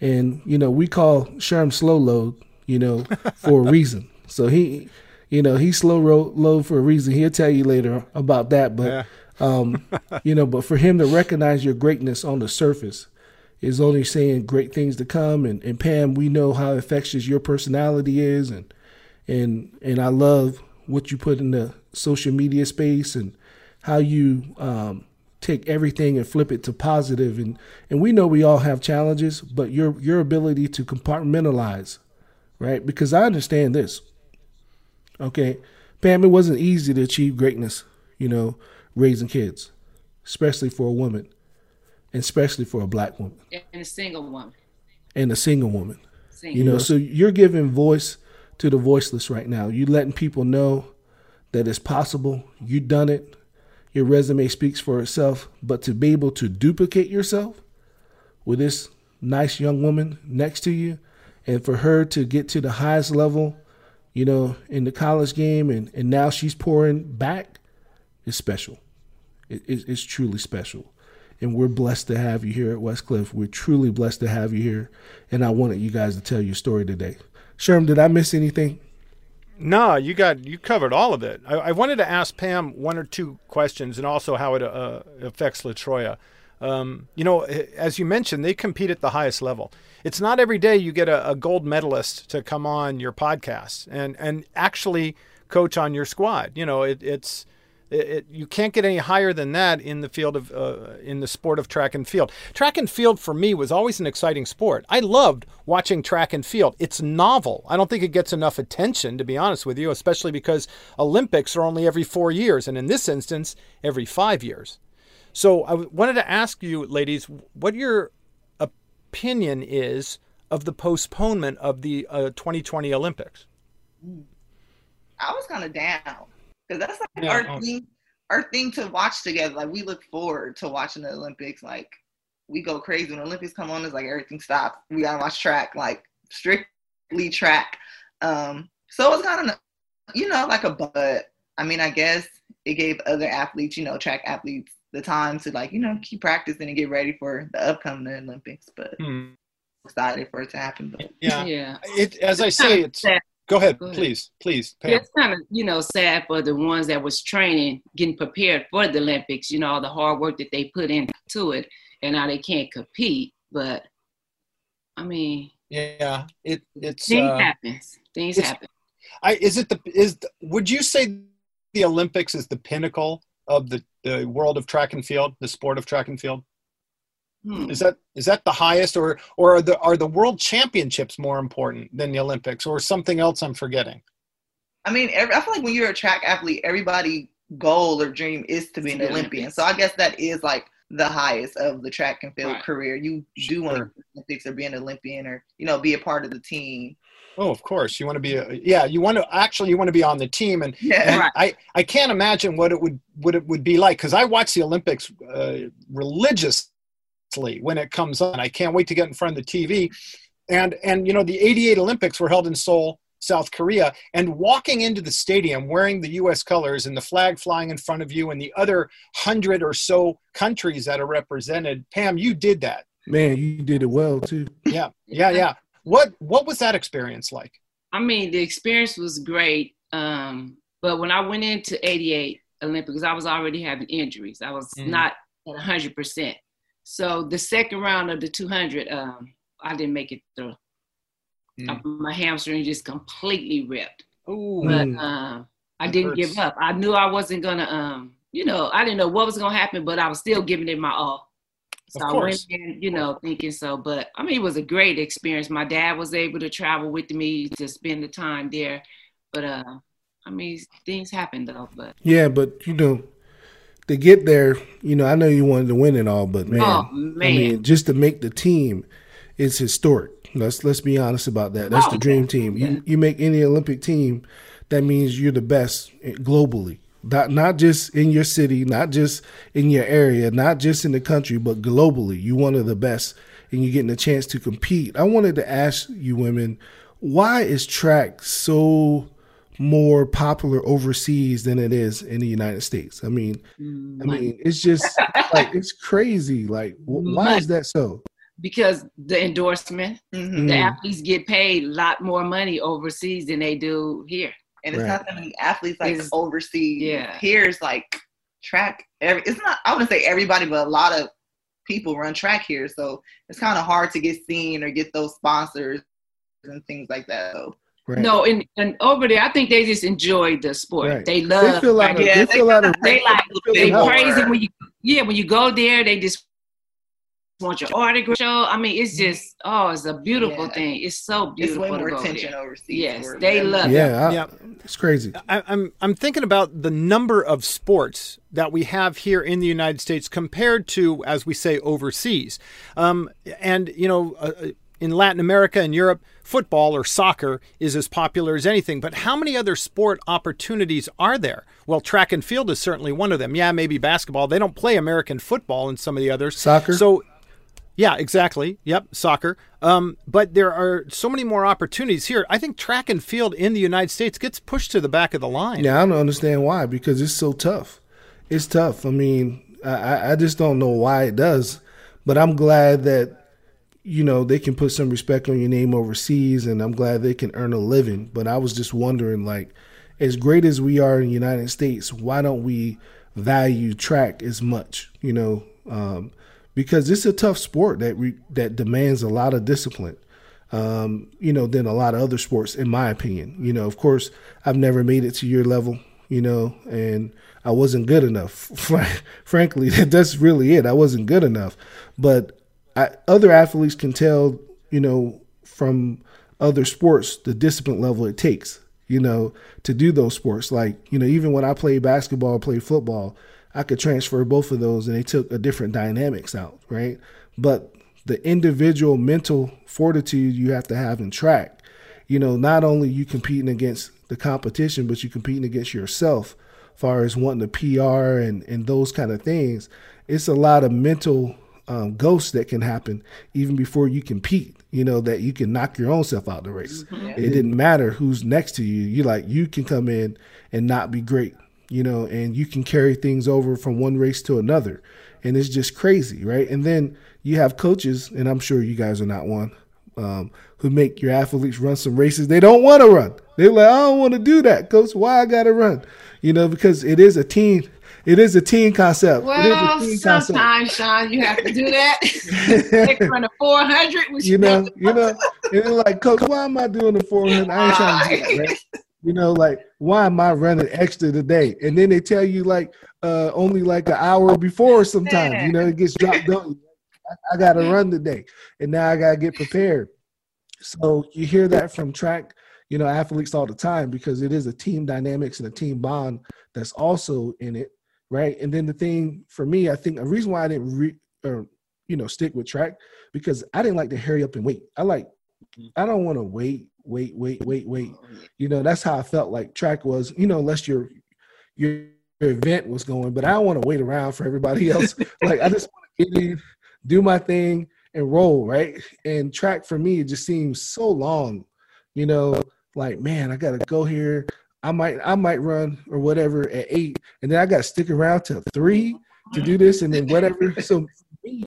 and you know we call Sherm slow load, you know, for a reason. So he, you know, he's slow ro- low for a reason. He'll tell you later about that, but. Yeah. um, you know, but for him to recognize your greatness on the surface is only saying great things to come. And, and Pam, we know how infectious your personality is, and and and I love what you put in the social media space and how you um, take everything and flip it to positive. And and we know we all have challenges, but your your ability to compartmentalize, right? Because I understand this. Okay, Pam, it wasn't easy to achieve greatness, you know, raising kids, especially for a woman, and especially for a black woman And a single woman. and a single woman. Single. You know, so you're giving voice to the voiceless right now. You're letting people know that it's possible. You've done it. Your resume speaks for itself. But to be able to duplicate yourself with this nice young woman next to you, and for her to get to the highest level, you know, in the college game, and and now she's pouring back, is special. It, it, it's truly special. And we're blessed to have you here at Westcliff. We're truly blessed to have you here. And I wanted you guys to tell your story today. Sherm, did I miss anything? No, you got you covered all of it. I, I wanted to ask Pam one or two questions, and also how it uh, affects Latroya. Um, you know, as you mentioned, they compete at the highest level. It's not every day you get a, a gold medalist to come on your podcast and and actually coach on your squad. You know, it, it's it, it, you can't get any higher than that in the field of uh, in the sport of track and field. Track and field for me was always an exciting sport. I loved watching track and field. It's novel. I don't think it gets enough attention, to be honest with you, especially because Olympics are only every four years, and in this instance, every five years. So I wanted to ask you, ladies, what your opinion is of the postponement of the uh, 2020 Olympics. I was kind of down because that's like Yeah, our oh. thing, our thing to watch together. Like we look forward to watching the Olympics. Like we go crazy when the Olympics come on. It's like everything stops. We gotta watch track, like strictly track. Um, so it's kind of, you know, like a but. I mean, I guess it gave other athletes, you know, track athletes, the time to like, you know, keep practicing and get ready for the upcoming Olympics. But Hmm. excited for it to happen. But Yeah. Yeah. It, as I say, it's. Sad. Go ahead, Go ahead. please, please. Pam. It's kind of, you know, sad for the ones that was training, getting prepared for the Olympics, you know, all the hard work that they put into it, and now they can't compete. But I mean, Yeah, it it's. things Uh, happens. Things happen. I is it the is the, would you say the Olympics is the pinnacle of the the world of track and field, the sport of track and field? Hmm. Is that is that the highest, or or are the are the world championships more important than the Olympics, or something else I'm forgetting? I mean, every, I feel like when you're a track athlete, everybody goal or dream is to be an Olympian. So I guess that is like the highest of the track and field Right. career. You do want to Olympics or be an Olympian or you know be a part of the team. Oh, of course, you want to be a yeah, you want to actually you want to be on the team, and Yeah. And Right. I, I can't imagine what it would what it would be like because I watch the Olympics uh, religiously when it comes on. I can't wait to get in front of the TV, and and you know the '88 Olympics were held in Seoul, South Korea, and walking into the stadium wearing the U.S. colors and the flag flying in front of you and the other hundred or so countries that are represented. Pam, you did that. Man, you did it well too. Yeah, yeah, yeah. What what was that experience like? I mean, the experience was great. Um, but when I went into 88 Olympics, I was already having injuries. I was Mm. not at 100%. So the second round of the 200, um, I didn't make it through. Mm. Uh, My hamstring just completely ripped. Ooh, But um, I That didn't hurts. give up. I knew I wasn't gonna, um, you know, I didn't know what was gonna happen, but I was still giving it my all. So I went in, you know, thinking so. But I mean, it was a great experience. My dad was able to travel with me to spend the time there. But uh, I mean, things happen though. But Yeah, but you know, to get there, you know, I know you wanted to win it all, but man, oh I mean, just to make the team is historic. Let's let's be honest about that. That's the Oh, dream team. You you make any Olympic team, that means you're the best globally. Not not just in your city, not just in your area, not just in the country, but globally. You're one of the best, and you're getting a chance to compete. I wanted to ask you women, why is track so more popular overseas than it is in the United States? I mean, I mean, it's just like it's crazy. Like, wh- why is that so? because the endorsement, Mhm. the Mm. athletes get paid a lot more money overseas than they do here. And it's Right. not that many athletes like It's- overseas. yeah. Here's like track. Every, it's not. I wouldn't say everybody, but a lot of people run track here, so it's kind of hard to get seen or get those sponsors and things like that. So Right. No, and, and over there, I think they just enjoy the sport. Right. They love. they feel out of, like, Yeah, they feel out they like they they crazy when you yeah when you go there they just want your autograph show i mean it's just oh it's a beautiful Yeah. thing it's so beautiful. it's beautiful way to more go attention there. overseas. Yes, they love yeah, I- Yeah. It's crazy. I, I'm I'm thinking about the number of sports that we have here in the United States compared to, as we say, overseas. Um, and you know, uh, uh, in Latin America and Europe, football or soccer is as popular as anything. But how many other sport opportunities are there? Well, track and field is certainly one of them. Yeah, maybe basketball. They don't play American football in some of the others. Soccer? So yeah, exactly. Yep, soccer. Um, but there are so many more opportunities here. I think track and field in the United States gets pushed to the back of the line. Yeah, I don't understand why because it's so tough. It's tough. I mean, I- I, just don't know why it does, but I'm glad that you know they can put some respect on your name overseas, and I'm glad they can earn a living. But I was just wondering, like, as great as we are in the United States, why don't we value track as much? You know, um, because it's a tough sport that re, that demands a lot of discipline um, you know, than a lot of other sports, in my opinion. You know, of course, I've never made it to your level, you know, and I wasn't good enough. Frankly, that's really it. I wasn't good enough. But I, other athletes can tell, you know, from other sports the discipline level it takes, you know, to do those sports. Like, you know, even when I played basketball, played football, I could transfer both of those and they took a different dynamics out, right? But the individual mental fortitude you have to have in track, you know, not only you competing against the competition, but you competing against yourself, far as wanting the PR and, and those kind of things. It's a lot of mental um, ghosts that can happen even before you compete. You know that you can knock your own self out the race. It didn't matter who's next to you. You like you can come in and not be great. You know, and you can carry things over from one race to another, and it's just crazy, right? And then you have coaches, and I'm sure you guys are not one, um, who make your athletes run some races they don't want to run. They're like, I don't want to do that, coach. Why I got to run? You know, because it is a team. It is a team concept. Well, team sometimes, concept. Sean, you have to do that. they run a 400. You know, you know, and like, coach, why am I doing the 400? I ain't trying to do that, right? You know, like, why am I running extra today? And then they tell you, like, uh, only like an hour before sometimes, you know, it gets dropped on I, I got to run today, and now I got to get prepared. So you hear that from track, you know, athletes all the time because it is a team dynamics and a team bond that's also in it, right? And then the thing for me, I think a reason why I didn't re, or you know stick with track because I didn't like to hurry up and wait. I like I don't want to wait, wait, wait, wait, wait. You know, that's how I felt like track was. You know, unless your your event was going, but I don't want to wait around for everybody else. like I just want to get in, do my thing and roll, right? And track for me, it just seems so long, you know, like, man, I gotta go here. I might I might run or whatever at eight, and then I gotta stick around till three to do this and then whatever. So me,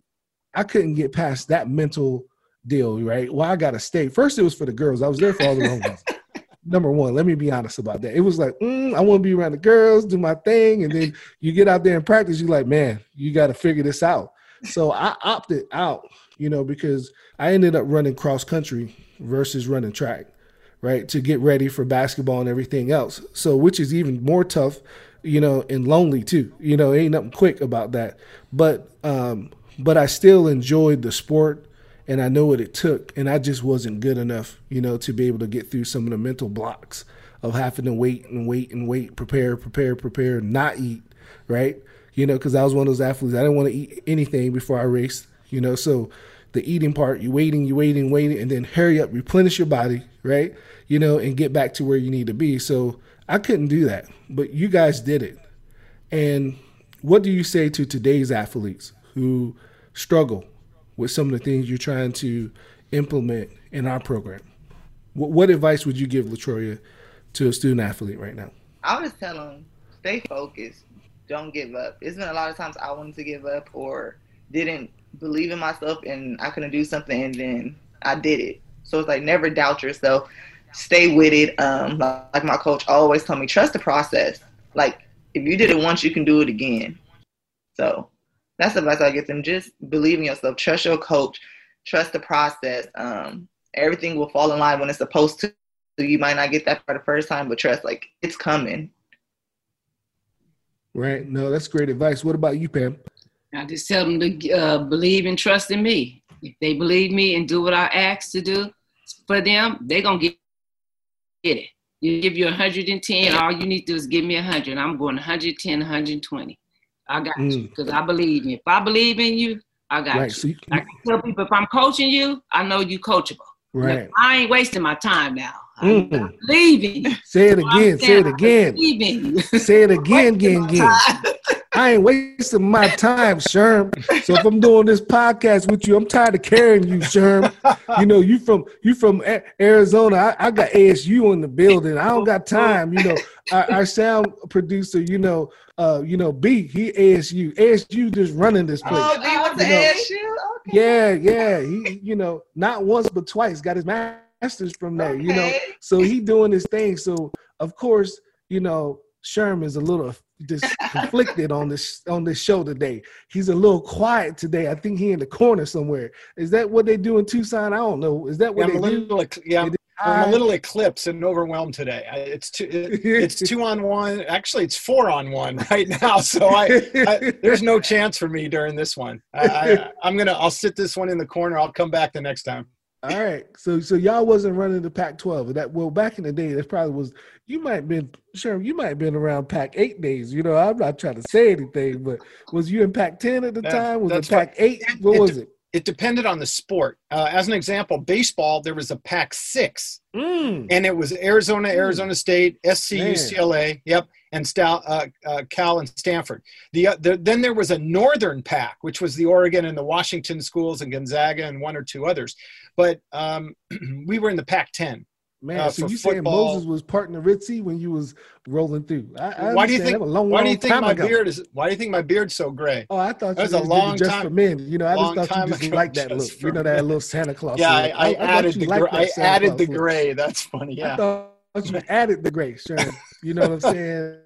I couldn't get past that mental deal, right? Well, I gotta stay. First, it was for the girls. I was there for all the wrong ones. Number one, let me be honest about that. It was like, mm, I want to be around the girls, do my thing, and then you get out there and practice. You're like, man, you got to figure this out. So I opted out, you know, because I ended up running cross country versus running track, right, to get ready for basketball and everything else. So, which is even more tough, you know, and lonely too. You know, ain't nothing quick about that. But, um, but I still enjoyed the sport and I know what it took. And I just wasn't good enough, you know, to be able to get through some of the mental blocks of having to wait and wait and wait, prepare, prepare, prepare, not eat, right? you know, because I was one of those athletes. I didn't want to eat anything before I raced, you know. So the eating part, you waiting, you waiting, waiting, and then hurry up, replenish your body, right? You know, and get back to where you need to be. So I couldn't do that, but you guys did it. And what do you say to today's athletes who struggle with some of the things you're trying to implement in our program? What, what advice would you give Latroya to a student athlete right now? I would tell them stay focused don't give up. It's been a lot of times I wanted to give up or didn't believe in myself and I couldn't do something and then I did it. So it's like never doubt yourself. Stay with it. Um, like my coach always told me, trust the process. Like if you did it once, you can do it again. So that's the advice I give them. Just believe in yourself. Trust your coach. Trust the process. Um, everything will fall in line when it's supposed to. You might not get that for the first time, but trust, like it's coming. Right. No, that's great advice. What about you, Pam? I just tell them to uh, believe and trust in me. If they believe me and do what I ask to do for them, they're going to get, get it. You give you 110, all you need to do is give me 100. I'm going 110, 120. I got mm. you because I believe in you. If I believe in you, I got right. you. So you. I can tell people if I'm coaching you, I know you coachable. Right. I ain't wasting my time now. Mm. leaving. Say it again. Say it again. Say it again, again, again. I ain't wasting my time, Sherm. So if I'm doing this podcast with you, I'm tired of carrying you, Sherm. You know, you from you from Arizona. I, I, got ASU in the building. I don't got time. You know, our, our sound producer, you know, uh, you know, B, he ASU. ASU just running this place. Oh, B went to ASU. Okay. Yeah, yeah. He, you know, not once but twice got his masters from there. Okay. You know, so he doing his thing. So of course, you know, Sherm is a little just conflicted on this on this show today. He's a little quiet today. I think he in the corner somewhere. Is that what they do in Tucson? I don't know. Is that what yeah, they do? Yeah, I'm a little eclipsed and overwhelmed today. It's two, it's two on one. Actually, it's four on one right now. So I, I there's no chance for me during this one. I, I, am gonna I'll sit this one in the corner. I'll come back the next time. All right. So so y'all wasn't running the Pac-12. That well back in the day, that probably was. You might have been sure you might have been around Pac-8 days. You know, I'm not trying to say anything, but was you in Pac-10 at the that, time? Was it Pac-8? What was it? It depended on the sport. Uh, as an example, baseball there was a Pac-6, mm. and it was Arizona, mm. Arizona State, SC, Man. UCLA. Yep, and Stal, uh, uh, Cal and Stanford. The, uh, the, then there was a Northern pack, which was the Oregon and the Washington schools and Gonzaga and one or two others. But um, we were in the Pac-10, Man, uh, so you saying. Moses was parting the Red Sea when you was rolling through? I, I why do you think? Long, why do you think my ago. beard is? Why do you think my beard's so gray? Oh, I thought That was a long just time- for men. You know, I just thought you just ago, like that look. You know, that little Santa Claus. Yeah, I. I, thought added the liked gray. I Santa added Claus the look. gray. That's funny. I Yeah. thought you added the gray, Sherm. You know what I'm saying?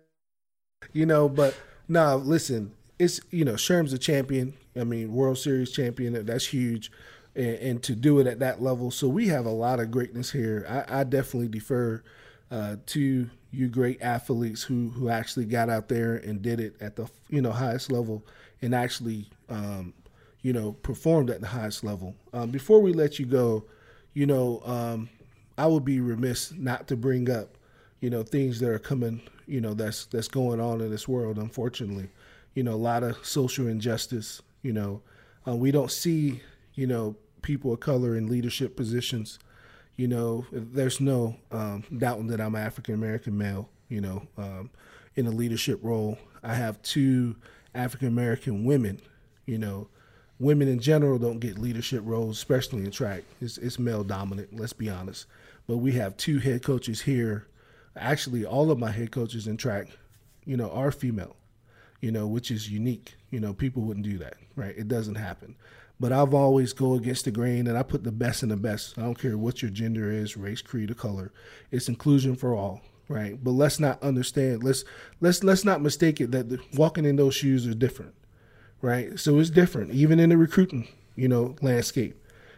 You know, but no, listen, it's you know, Sherm's a champion. I mean, World Series champion. That's huge, and, and to do it at that level. So we have a lot of greatness here. I, I definitely defer uh, to you great athletes who who actually got out there and did it at the you know highest level and actually um, you know performed at the highest level. Um, before we let you go, you know, um, I would be remiss not to bring up, you know, things that are coming, you know, that's that's going on in this world. Unfortunately, you know, a lot of social injustice. You know, uh, we don't see, you know, people of color in leadership positions. You know, there's no um, doubting that I'm an African American male. You know, um, in a leadership role, I have two African American women. You know, women in general don't get leadership roles, especially in track. It's, it's male dominant, let's be honest. But we have two head coaches here. Actually, all of my head coaches in track, you know, are female, you know, which is unique. You know, people wouldn't do that, right? It doesn't happen. But I've always go against the grain and I put the best in the best. I don't care what your gender is, race, creed, or color. It's inclusion for all, right? But let's not understand. Let's let's let's not mistake it that the, walking in those shoes is different right? So it's different, even in the recruiting, you know, landscape,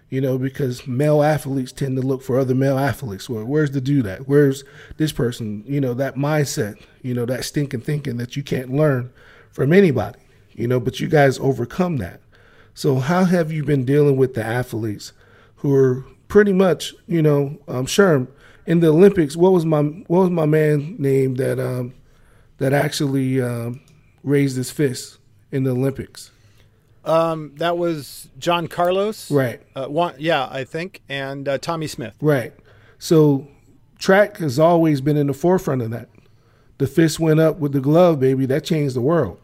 you know, because male athletes tend to look for other male athletes. Well, where's the do that? Where's this person? You know, that mindset, you know, that stinking thinking that you can't learn from anybody, you know, but you guys overcome that. So how have you been dealing with the athletes who are pretty much, you know, um, Sherm in the Olympics? What was my what was my man name that um, that actually um, raised his fist in the Olympics? Um, that was John Carlos. Right. Uh, one, yeah, I think, and uh, Tommie Smith. Right. So track has always been in the forefront of that. The fist went up with the glove, baby. That changed the world.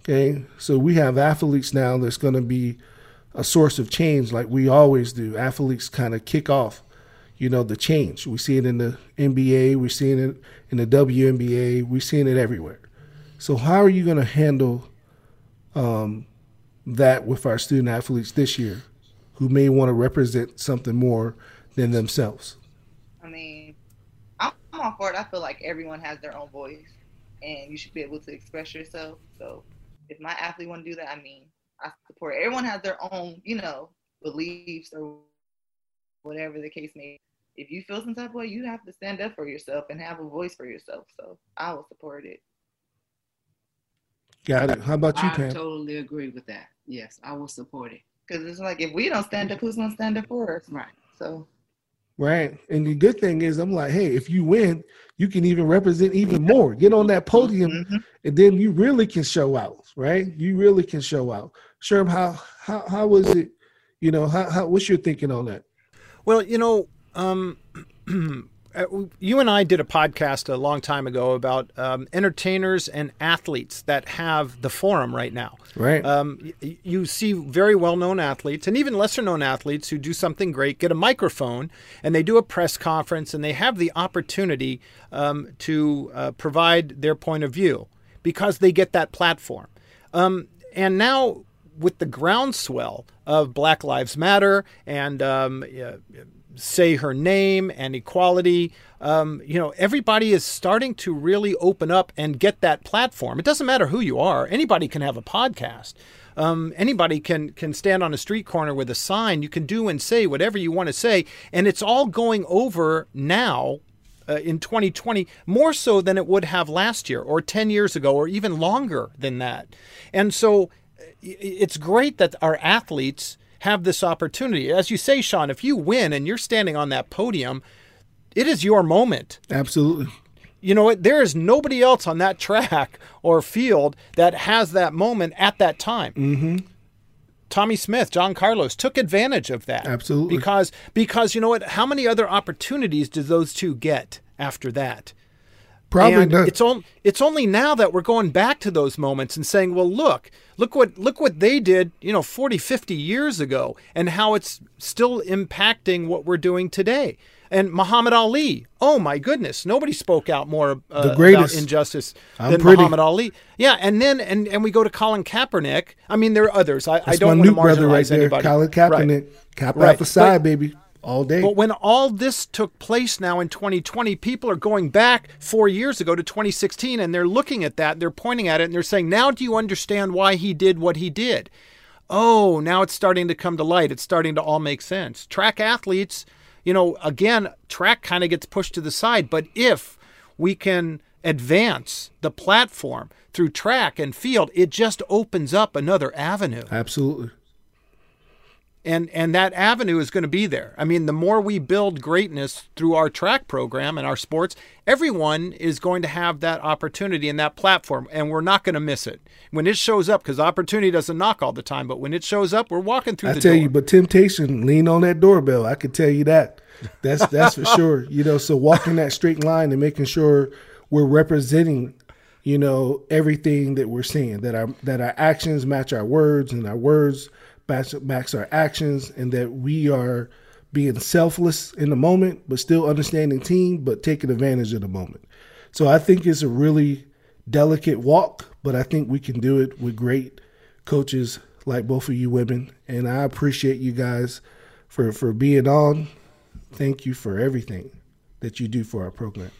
Okay. So we have athletes now that's going to be a source of change like we always do. Athletes kind of kick off, you know, the change. We see it in the NBA, we're seeing it in the WNBA, we're seeing it everywhere. So how are you going to handle um, that with our student athletes this year who may want to represent something more than themselves? I mean, I'm, all for it. I feel like everyone has their own voice, and you should be able to express yourself. So, if my athlete want to do that, I mean, I support. Everyone has their own, you know, beliefs or whatever the case may. be. If you feel some type of way, you have to stand up for yourself and have a voice for yourself. So, I will support it. Got it. How about you, Pam? I totally agree with that. Yes, I will support it. Because it's like if we don't stand up, who's gonna stand up for us? Right. So, Right. And the good thing is, I'm like, hey, if you win, you can even represent even more. Get on that podium, mhm. and then you really can show out. Right. You really can show out. Sherm, how how how was it? You know, how, how what's your thinking on that? Well, you know, um, you and I did a podcast a long time ago about um, entertainers and athletes that have the forum right now. Right. Um, y- you see very well known athletes and even lesser known athletes who do something great, get a microphone, and they do a press conference and they have the opportunity um, to uh, provide their point of view because they get that platform. Um, and now, with the groundswell of Black Lives Matter and um, uh, say her name and equality. Um, you know, everybody is starting to really open up and get that platform. It doesn't matter who you are; anybody can have a podcast. Um, anybody can can stand on a street corner with a sign. You can do and say whatever you want to say, and it's all going over now. Uh, in 2020, more so than it would have last year, or 10 years ago, or even longer than that. And so, it's great that our athletes have this opportunity. As you say, Sean, if you win and you're standing on that podium, it is your moment. Absolutely. You know what? There is nobody else on that track or field that has that moment at that time. Mm-hmm. Tommie Smith, John Carlos took advantage of that. Absolutely. Because because you know what? How many other opportunities did those two get after that? Probably and not. it's on, it's only now that we're going back to those moments and saying, well, look, look what look what they did, you know, 40, 50 years ago and how it's still impacting what we're doing today. And Muhammad Ali. Oh my goodness, nobody spoke out more uh, The greatest. about injustice I'm than pretty. Muhammad Ali. Yeah, and then and, and we go to Colin Kaepernick. I mean, there are others. I, I don't my want new to marginalize brother right there, anybody. Colin Right. Kaepernick. Cap Right. out the side, But- baby, all day. But when all this took place now in 2020, people are going back four years ago to 2016 and they're looking at that, they're pointing at it, and they're saying, Now do you understand why he did what he did? Oh, now it's starting to come to light. It's starting to all make sense. Track athletes, you know, again, track kind of gets pushed to the side, but if we can advance the platform through track and field, it just opens up another avenue Absolutely. And and that avenue is going to be there. I mean, the more we build greatness through our track program and our sports, everyone is going to have that opportunity and that platform, and we're not going to miss it when it shows up. Because opportunity doesn't knock all the time, but when it shows up, we're walking through the I tell door. you, but temptation, lean on that doorbell. I can tell you that. That's that's for sure. You know, so walking that straight line and making sure we're representing, you know, everything that we're seeing. That our that our actions match our words and our words match match our actions, and that we are being selfless in the moment, but still understanding team, but taking advantage of the moment. So I think it's a really delicate walk, but I think we can do it with great coaches like both of you women. And I appreciate you guys for, for being on. Thank you for everything that you do for our program.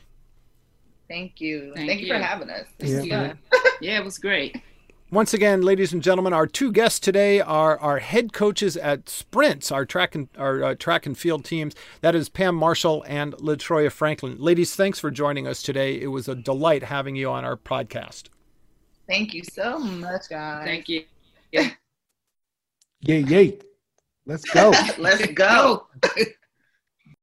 Thank you. Thank Thank, you for having us. This Yeah. is. Yeah, it was great. Once again, ladies and gentlemen, our two guests today are our head coaches at Sprints, our track and our uh, track and field teams. That is Pam Marshall and Latroya Franklin. Ladies, thanks for joining us today. It was a delight having you on our podcast. Thank you so much, guys. Thank you. Yeah, Yay, yay. Let's go. Let's go.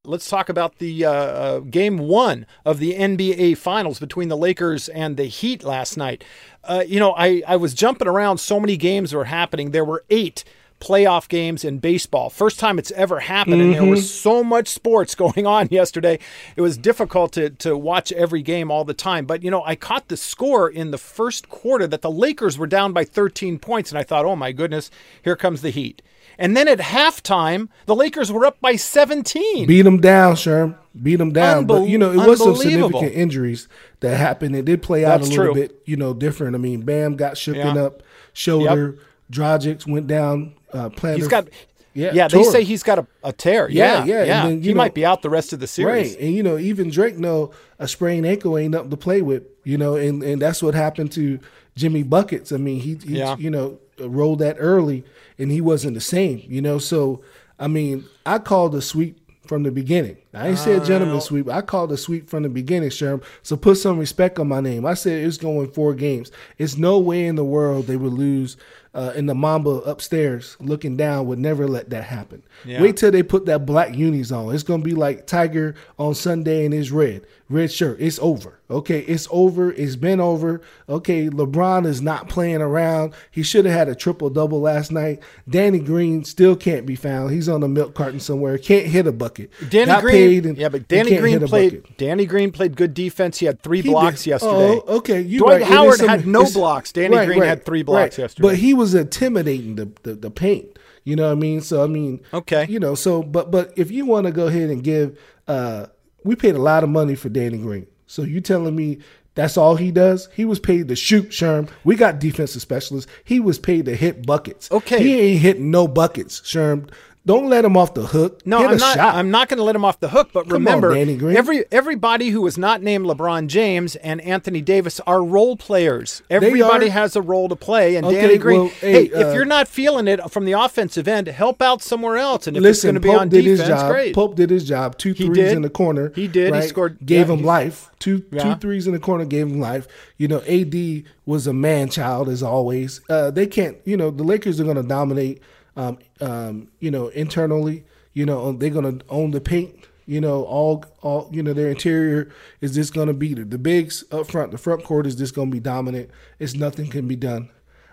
Let's talk about the uh, uh, game one of the NBA Finals between the Lakers and the Heat last night. Uh, you know, I, I was jumping around. So many games were happening. There were eight playoff games in baseball. First time it's ever happened. And there was so much sports going on yesterday. It was difficult to, to watch every game all the time. But, you know, I caught the score in the first quarter that the Lakers were down by 13 points. And I thought, oh my goodness, here comes the Heat. And then at halftime, the Lakers were up by 17. Beat them down, Sherm. Beat them down. but, you know, it was some significant injuries that happened. It did play out That's a little true. bit, you know, different. I mean, Bam got shooken Yeah. up, shoulder. Dragic went down. Uh, plantar. He's got, Yeah, yeah, they say he's got a, a tear. Yeah, Yeah, yeah, yeah. then, he know- might be out the rest of the series. Right, and you know, even Drake know a sprained ankle ain't nothing to play with. You know, and and that's what happened to Jimmy buckets. I mean, he, he Yeah. you know rolled that early, and he wasn't the same. You know, so I mean, I called a sweep from the beginning. I ain't said gentleman sweep. I called a sweep from the beginning, Sherm. So put some respect on my name. I said it's going four games. It's no way in the world they would lose. Uh, and the Mamba upstairs looking down would never let that happen. Yeah. Wait till they put that black unis on. It's gonna be like Tiger on Sunday in his red red shirt. It's over. Okay, it's over. It's been over. Okay, LeBron is not playing around. He should have had a triple double last night. Danny Green still can't be found. He's on a milk carton somewhere. Can't hit a bucket. Danny Green, paid and- yeah, but Danny Green played. bucket. Danny Green played good defense. He had three He blocks did. yesterday. Oh, okay. You Dwight right. Howard some- had no blocks. Danny right, Green right, had three blocks yesterday. But he was intimidating the, the the paint. You know what I mean? So I mean, Okay. You know, so but but if you want to go ahead and give, uh, we paid a lot of money for Danny Green. So you telling me that's all he does? He was paid to shoot, Sherm. We got defensive specialists. He was paid to hit buckets. Okay. He ain't hitting no buckets, Sherm. Don't let him off the hook. No, I'm not. shot. I'm not going to let him off the hook. But Come remember, Danny Green. every everybody who was not named LeBron James and Anthony Davis are role players. Everybody has a role to play. And Okay, Danny Green, well, hey, hey, uh, if you're not feeling it from the offensive end, help out somewhere else. And if Listen, it's going to be on did defense, his job. great. Pope did his job. Two He threes did. in the corner. He did. He scored- Gave yeah, him life. Two Yeah. two threes in the corner gave him life. You know, AD was a man child as always. Uh, they can't. You know, the Lakers are going to dominate. Um, um, you know, internally. You know, they're going to own the paint. You know, all all you know, their interior is just going to be the, the bigs up front. The front court is just going to be dominant. It's nothing can be done.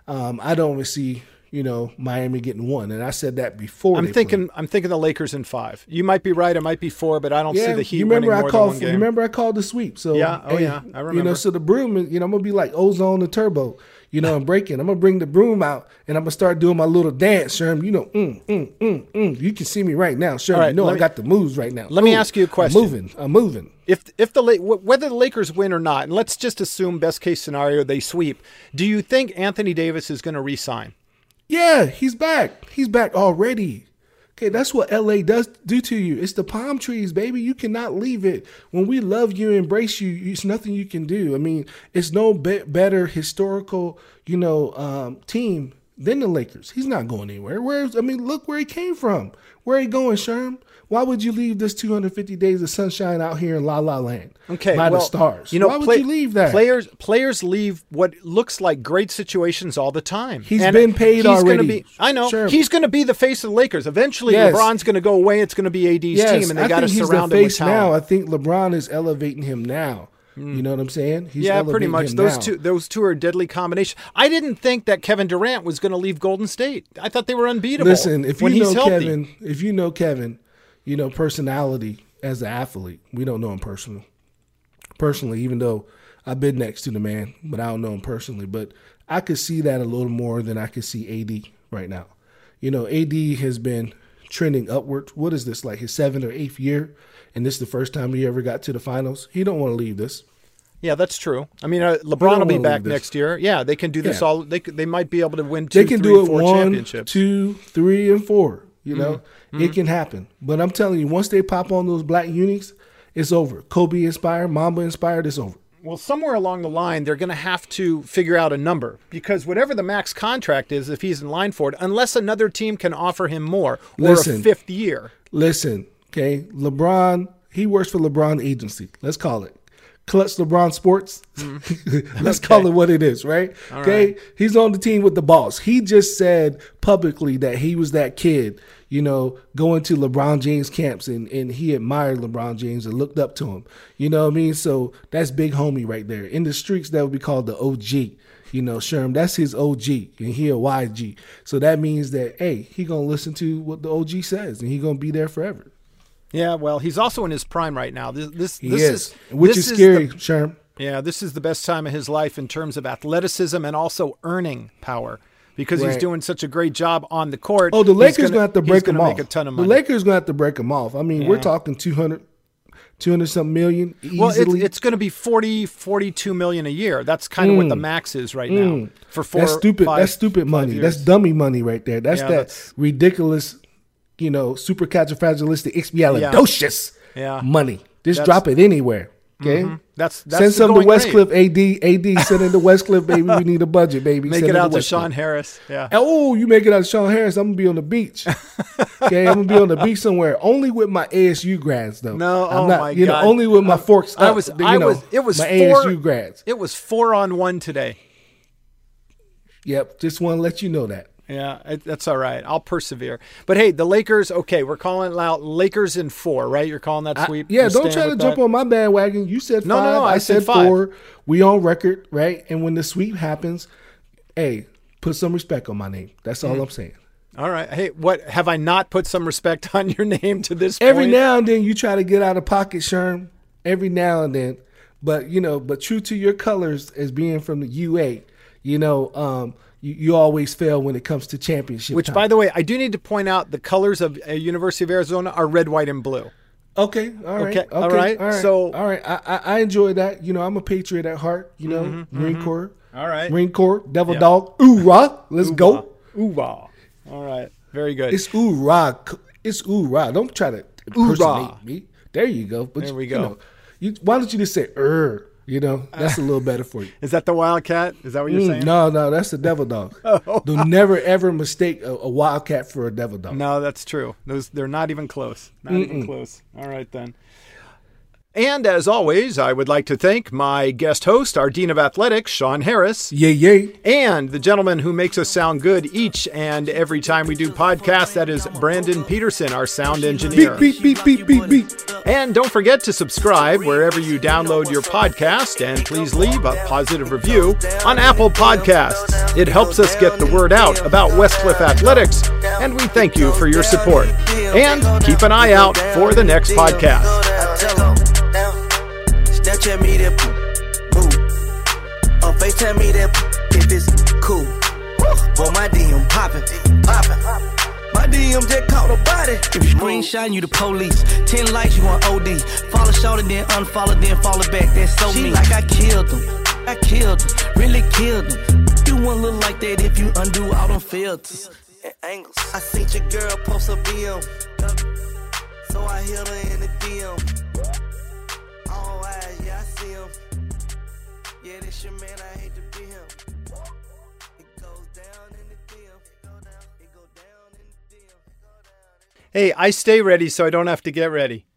Um, I don't see. You know, Miami getting one, and I said that before. I'm they played. thinking. I'm thinking the Lakers in five. You might be right. It might be four, but I don't see the Heat you remember winning I more called. than one You game. remember I called the sweep. So Yeah, oh yeah, I remember. You know, so the broom, you know, I'm gonna be like ozone the turbo. You know, and breaking. I'm gonna bring the broom out and I'm gonna start doing my little dance, Sherm. You know, mm, mm, mm, mm. You can see me right now, Sherm. Right, you know I me- got the moves right now. let me ask you a question. I'm moving. I'm moving. If if the whether the Lakers win or not, and let's just assume best case scenario they sweep, do you think Anthony Davis is going to resign? Yeah, he's back. He's back already. Okay, that's what LA does do to you. It's the palm trees, baby. You cannot leave it. When we love you, embrace you, it's nothing you can do. I mean, it's no be- better historical, you know, um, team than the Lakers. He's not going anywhere. Where's I mean, look where he came from. Where he going, Sherm? Why would you leave this 250 days of sunshine out here in La La Land? Okay, by well, the stars. You know, why would play- you leave that? Players players leave what looks like great situations all the time. He's And been paid he's gonna already. Be, I know Sure. he's going to be the face of the Lakers. Eventually, Yes. LeBron's going to go away. It's going to be AD's team, and they got to surround the him with face talent. now. I think LeBron is elevating him now. Hmm. You know what I'm saying? He's yeah, pretty much. Those now. two, those two are a deadly combination. I didn't think that Kevin Durant was going to leave Golden State. I thought they were unbeatable. Listen, if you know healthy. Kevin, if you know Kevin, you know personality as an athlete. We don't know him personally. Personally, even though I've been next to the man, but I don't know him personally. But I could see that a little more than I could see AD right now. You know, AD has been trending upward. What is this like his seventh or eighth year? And this is the first time he ever got to the finals. He don't want to leave this. yeah, that's true. I mean, uh, LeBron will be back next year. Yeah, they can do this Yeah. all. They they might be able to win. Two, they can three, do it four one, championships. two, three, and four. You know, Mm-hmm. It can happen. But I'm telling you, once they pop on those black unis, it's over. Kobe inspired, Mamba inspired, it's over. Well, somewhere along the line, they're going to have to figure out a number because whatever the max contract is, if he's in line for it, unless another team can offer him more or Listen. a fifth year. Listen, okay, LeBron, he works for LeBron Agency. Let's call it. Klutch LeBron Sports. Let's call it what it is, right? okay. He's on the team with the boss. He just said publicly that he was that kid, you know, going to LeBron James camps and, and he admired LeBron James and looked up to him. You know what I mean? So that's big homie right there. In the streets, that would be called the OG. You know, Sherm, that's his OG and he a YG. So that means that, hey, he gonna listen to what the OG says and he gonna be there forever. Yeah, well, he's also in his prime right now. This, this, He this is, is, which this is scary, the- Sherm. yeah, this is the best time of his life in terms of athleticism and also earning power because he's doing such a great job on the court. Oh, the Lakers gonna, have to break gonna him off. a ton of The. Lakers gonna have to break him off. I mean, we're talking 200, 200 something million easily. Well, it's, it's going to be 40, 42 million a year. That's kind of what the max is right now for four. Mm. that's stupid. five- that's stupid money. years. That's dummy money right there. That's Yeah, that that's- ridiculous, you know, super califragilistic expialidocious Yeah. money. Just That's- drop it anywhere. Okay. Mm-hmm. That's that's Send some to. Westcliff, AD, AD. Send it to Westcliff, baby. We need a budget, baby. Make Send it out to. Sean Harris. Yeah. Oh, you make it out of Sean Harris. I'm gonna be on the beach. Okay, I'm gonna be on the beach somewhere. Only with my ASU grads though. No, I'm oh not, my you God. know, only with my forks. I up, was. you I know, was. It was my four, ASU grads. It was four on one today. Yep, just want to let you know that. Yeah, it, that's all right. I'll persevere. But hey, the Lakers. Okay, we're calling it out. Lakers in four, right? You're calling that I- sweep. yeah, don't try to with jump that? on my bandwagon. You said No, five. no, no, I, I said said, four. We on record, right? And when the sweep happens, hey, put some respect on my name. That's Mm-hmm. all I'm saying. All right. Hey, what have I not put some respect on your name to this Every point? now and then you try to get out of pocket, Sherm. Every now and then, but you know, but true to your colors as being from the UA, you know, um, you, you always fail when it comes to championship. Which, time. by the way, I do need to point out the colors of uh, University of Arizona are red, white, and blue. Okay, all right, Okay, okay, all right, all right. so- all right, I, I I enjoy that. You know, I'm a patriot at heart. You know, Mm-hmm, Marine Corps. All right. Marine Corps, Devil Dog, ooh rah, let's go. Ooh, wow. All right. Very good. It's ooh rah, it's ooh rah. Don't try to impersonate me. There you go. But There we you go. know, you, why don't you just say er? You know, that's a little better for you. Is that the Wildcat? Is that what you're Mm, saying? no, no, that's a devil dog. Do never ever mistake a, a wildcat for a devil dog. No, that's true. Those they're not even close. Not even close. All right then. And as always, I would like to thank my guest host, our Dean of Athletics, Sean Harris, Yay, yay. and the gentleman who makes us sound good each and every time we do podcasts, that is Brandon Peterson, our sound engineer. Beep, beep, beep, beep, beep, beep. And don't forget to subscribe wherever you download your podcast and please leave a positive review on Apple Podcasts. It helps us get the word out about Westcliff Athletics, and we thank you for your support. And keep an eye out for the next podcast. Snapchat me that poop, poop. Or FaceTime me that. If it's cool. But my DM poppin', poppin'. My DM just caught a body. If you screenshot, you the police. Ten likes, you want OD. Follow short and then unfollow, then follow back. That's so she me. like I killed him. I killed him. Really killed him. You won't look like that if you undo all them filters and angles. I seen your girl post a BM. So I hit her in the DM. See him. Yeah, this your man, I hate to be him. It goes down in the. It go down in the. Hey, I stay ready so I don't have to get ready.